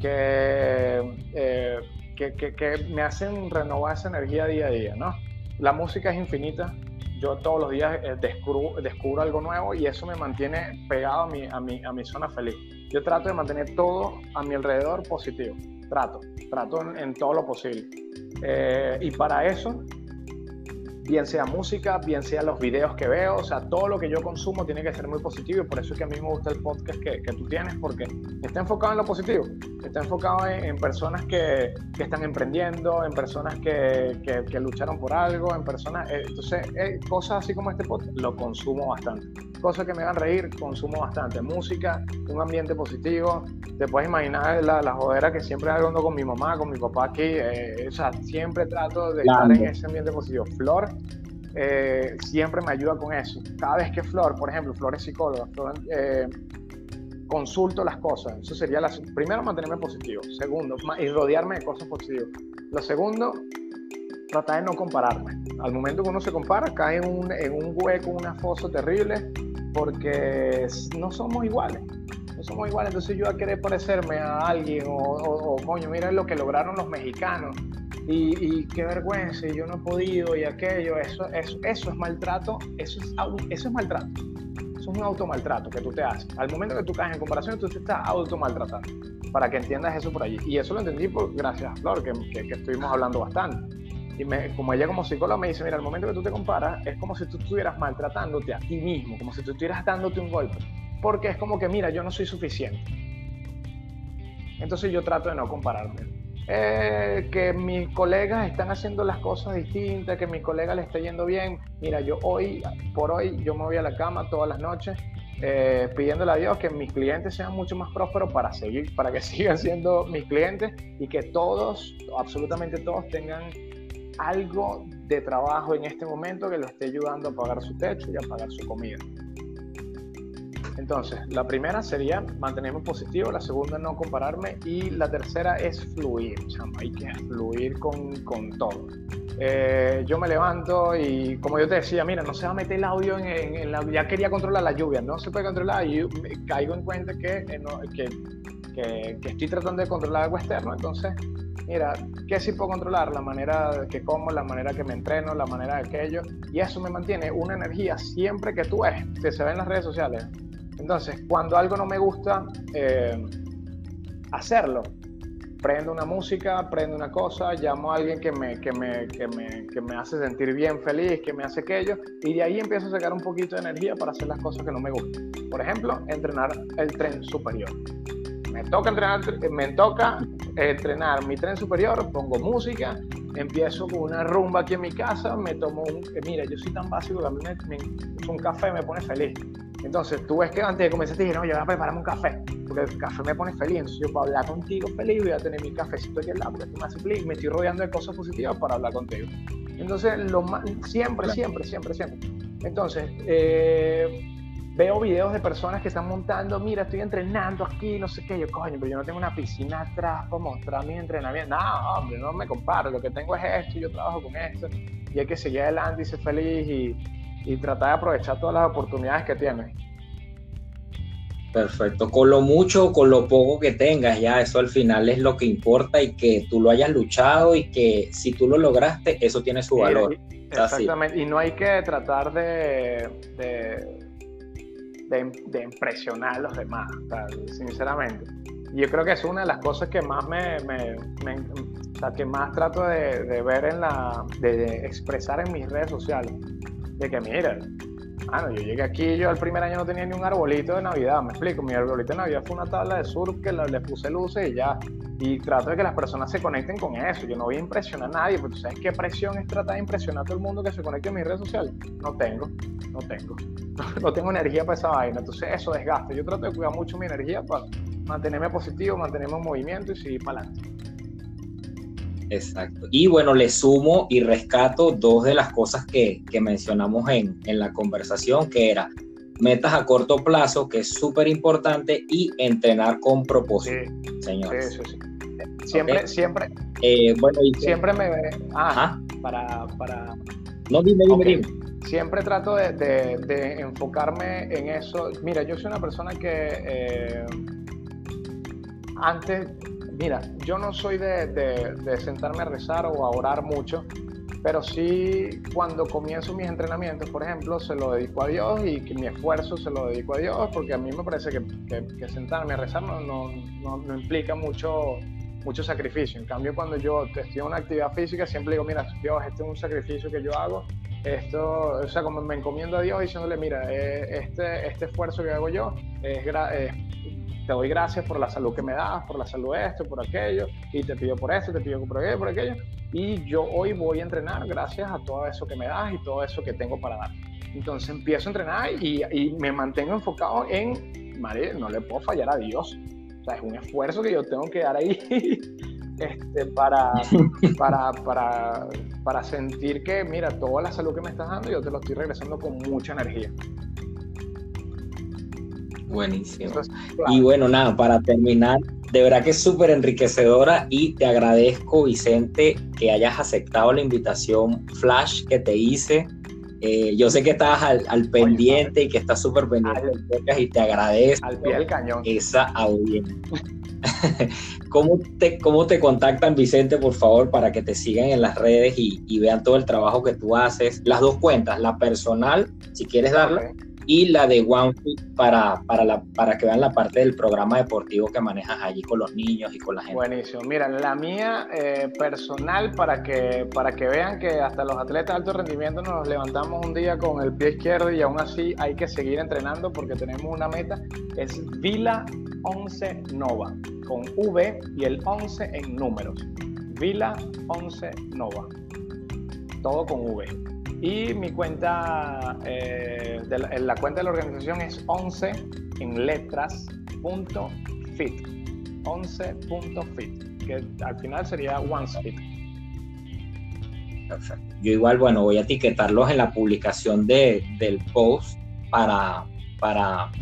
Speaker 2: que, eh, que, que, que me hacen renovar esa energía día a día, ¿no? la música es infinita. Yo todos los días eh, descubro, descubro algo nuevo y eso me mantiene pegado a mi, a, mi, a mi zona feliz. Yo trato de mantener todo a mi alrededor positivo. Trato, trato en, todo lo posible. Eh, y para eso bien sea música, bien sea los videos que veo, o sea, todo lo que yo consumo tiene que ser muy positivo y por eso es que a mí me gusta el podcast que, que tú tienes, porque está enfocado en lo positivo, está enfocado en, personas que, que, están emprendiendo, en personas que, que, lucharon por algo, en personas, eh, entonces, eh, cosas así como este podcast, lo consumo bastante. Cosas que me hagan reír, consumo bastante. Música, un ambiente positivo, te puedes imaginar la, la jodera que siempre hago con mi mamá, con mi papá aquí, eh, o sea, siempre trato de estar en ese ambiente positivo. Flor eh, siempre me ayuda con eso. Cada vez que Flor, por ejemplo, Flor es psicóloga, eh, consulto las cosas. Eso sería la primero mantenerme positivo, segundo y rodearme de cosas positivas. Lo segundo, tratar de no compararme. Al momento que uno se compara, cae en un, en un hueco, una fosa terrible, porque no somos iguales. No somos iguales, entonces yo a querer parecerme a alguien o, o coño, mira lo que lograron los mexicanos y, qué vergüenza, y yo no he podido, y aquello, eso, eso, eso es maltrato, eso es, eso es maltrato. Eso es un automaltrato que tú te haces. Al momento que tú caes en comparación, tú te estás automaltratando. Para que entiendas eso por allí. Y eso lo entendí por, gracias a Flor, que, que, estuvimos hablando bastante. Y me, como ella como psicóloga me dice, mira, al momento que tú te comparas, es como si tú estuvieras maltratándote a ti mismo, como si tú estuvieras dándote un golpe. Porque es como que, mira, yo no soy suficiente. Entonces yo trato de no compararme eh, que mis colegas están haciendo las cosas distintas, que mi colega le está yendo bien. Mira, yo hoy, por hoy, yo me voy a la cama todas las noches eh, pidiéndole a Dios que mis clientes sean mucho más prósperos para seguir, para que sigan siendo mis clientes y que todos, absolutamente todos, tengan algo de trabajo en este momento que lo esté ayudando a pagar su techo y a pagar su comida. Entonces, la primera sería mantenerme positivo, la segunda no compararme y la tercera es fluir, chamo, hay que fluir con, con todo. Eh, yo me levanto y como yo te decía, mira, no se va a meter el audio en, la... Ya quería controlar la lluvia, no se puede controlar y caigo en cuenta que, eh, que, que, estoy tratando de controlar algo externo, entonces, mira, ¿qué sí puedo controlar? La manera que como, la manera que me entreno, la manera de aquello, y eso me mantiene una energía siempre que tú ves, que se ve en las redes sociales, entonces, cuando algo no me gusta, eh, hacerlo. Prendo una música, prendo una cosa, llamo a alguien que me, que, me, que, me, que me hace sentir bien, feliz, que me hace aquello, y de ahí empiezo a sacar un poquito de energía para hacer las cosas que no me gustan. Por ejemplo, entrenar el tren superior. Me toca entrenar, me toca entrenar mi tren superior, pongo música, empiezo con una rumba aquí en mi casa, me tomo un... Mira, yo soy tan básico a mí me, un café me pone feliz Entonces, tú ves que antes de comenzar te dije, no, yo voy a prepararme un café, porque el café me pone feliz. Entonces, yo para hablar contigo feliz voy a tener mi cafecito aquí al lado, porque esto me hace feliz, me estoy rodeando de cosas positivas para hablar contigo. Entonces, lo más, siempre, siempre, siempre, siempre. Entonces, eh, veo videos de personas que están montando, mira, estoy entrenando aquí, no sé qué, yo, coño, pero yo no tengo una piscina atrás para mostrar mi entrenamiento. No, hombre, no me comparo, lo que tengo es esto, yo trabajo con esto, y hay que seguir adelante y ser feliz y, y tratar de aprovechar todas las oportunidades que tienes.
Speaker 1: Perfecto, con lo mucho o con lo poco que tengas, ya eso al final es lo que importa y que tú lo hayas luchado y que si tú lo lograste, eso tiene su valor.
Speaker 2: exactamente, y no hay que tratar de, de, de, impresionar a los demás, sinceramente. Y yo creo que es una de las cosas que más me, me, que más trato de, de ver en la, de expresar en mis redes sociales de que mira, bueno, yo llegué aquí, yo el primer año no tenía ni un arbolito de Navidad, me explico, mi arbolito de Navidad fue una tabla de surf que le puse luces y ya, y trato de que las personas se conecten con eso, yo no voy a impresionar a nadie, porque tú sabes qué presión es tratar de impresionar a todo el mundo que se conecte a mis redes sociales, no tengo, no tengo, no, tengo energía para esa vaina, entonces eso desgaste, yo trato de cuidar mucho mi energía para mantenerme positivo, mantenerme en movimiento y seguir para adelante.
Speaker 1: Exacto. Y bueno, le sumo y rescato dos de las cosas que, que mencionamos en, en, la conversación, que era metas a corto plazo, que es súper importante, y entrenar con propósito, señores. Sí, sí,
Speaker 2: sí. Siempre, siempre.
Speaker 1: Eh, bueno, y
Speaker 2: siempre me ah, para, para.
Speaker 1: No, dime, dime, dime.
Speaker 2: Siempre trato de, de, de, enfocarme en eso. Mira, yo soy una persona que eh, antes mira, yo no soy de, sentarme a rezar o a orar mucho, pero sí cuando comienzo mis entrenamientos, por ejemplo, se lo dedico a Dios y que mi esfuerzo se lo dedico a Dios, porque a mí me parece que, sentarme a rezar no, no, implica mucho, mucho sacrificio. En cambio, cuando yo estoy en una actividad física, siempre digo, mira, Dios, este es un sacrificio que yo hago, esto, o sea, como me encomiendo a Dios diciéndole, mira, eh, este, este esfuerzo que hago yo es te doy gracias por la salud que me das, por la salud esto, por aquello, y te pido por esto, te pido por aquello, por aquello, y yo hoy voy a entrenar gracias a todo eso que me das y todo eso que tengo para dar. Entonces empiezo a entrenar y, y me mantengo enfocado en, madre, no le puedo fallar a Dios. O sea, es un esfuerzo que yo tengo que dar ahí este, para, para, para, para sentir que, mira, toda la salud que me estás dando, yo te lo estoy regresando con mucha energía.
Speaker 1: Buenísimo. Y bueno, nada, para terminar, de verdad que es súper enriquecedora y te agradezco, Vicente, que hayas aceptado la invitación flash que te hice. Eh, yo sé que estás al, pendiente y que estás súper pendiente al, y te agradezco
Speaker 2: al pie del cañón.
Speaker 1: esa audiencia. ¿Cómo te, ¿Cómo te contactan, Vicente, por favor, para que te sigan en las redes y, vean todo el trabajo que tú haces? Las dos cuentas, la personal, si quieres darla, y la de OneFit para, para, la, para que vean la parte del programa deportivo que manejas allí con los niños y con la gente.
Speaker 2: Buenísimo. Mira, la mía eh, personal para que, para que vean que hasta los atletas de alto rendimiento nos levantamos un día con el pie izquierdo y aún así hay que seguir entrenando porque tenemos una meta. Es Vila 11 Nova con V y el 11 en números. Vila 11 Nova. Todo con V. Y mi cuenta, eh, de la, cuenta de la organización es 11 en letras punto fit. 11.fit, que al final sería OneSfit.
Speaker 1: Perfecto. Yo igual, bueno, voy a etiquetarlos en la publicación de, del post para, para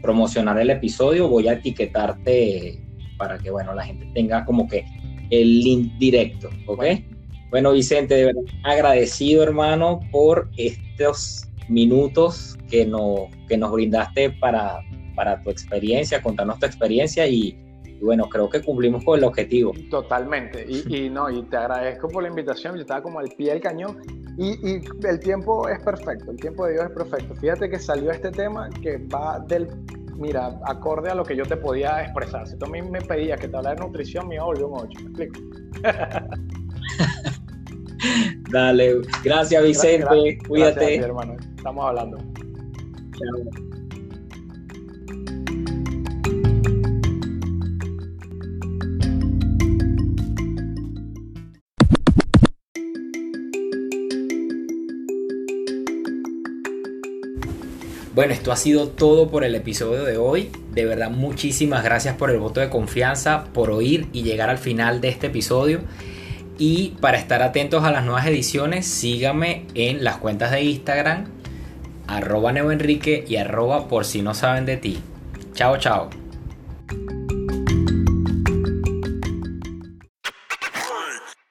Speaker 1: promocionar el episodio. Voy a etiquetarte para que, bueno, la gente tenga como que el link directo, ¿ok? Bueno, Vicente, de verdad agradecido, hermano, por estos minutos que, no, que nos brindaste para, para tu experiencia, contarnos tu experiencia y, bueno, creo que cumplimos con el objetivo.
Speaker 2: Totalmente, y, no, y te agradezco por la invitación, yo estaba como al pie del cañón y, y, el tiempo es perfecto, el tiempo de Dios es perfecto. Fíjate que salió este tema que va del, mira, acorde a lo que yo te podía expresar. Si tú a mí me pedías que te hablara de nutrición, me iba un 8, ¿me explico?
Speaker 1: Dale, gracias Vicente, cuídate.
Speaker 2: hermano, estamos hablando. Chao.
Speaker 1: Bueno, esto ha sido todo por el episodio de hoy. De verdad, muchísimas gracias por el voto de confianza, por oír y llegar al final de este episodio. Y para estar atentos a las nuevas ediciones, síganme en las cuentas de Instagram, arroba neoenrique y arroba por si no saben de ti. Chao, chao.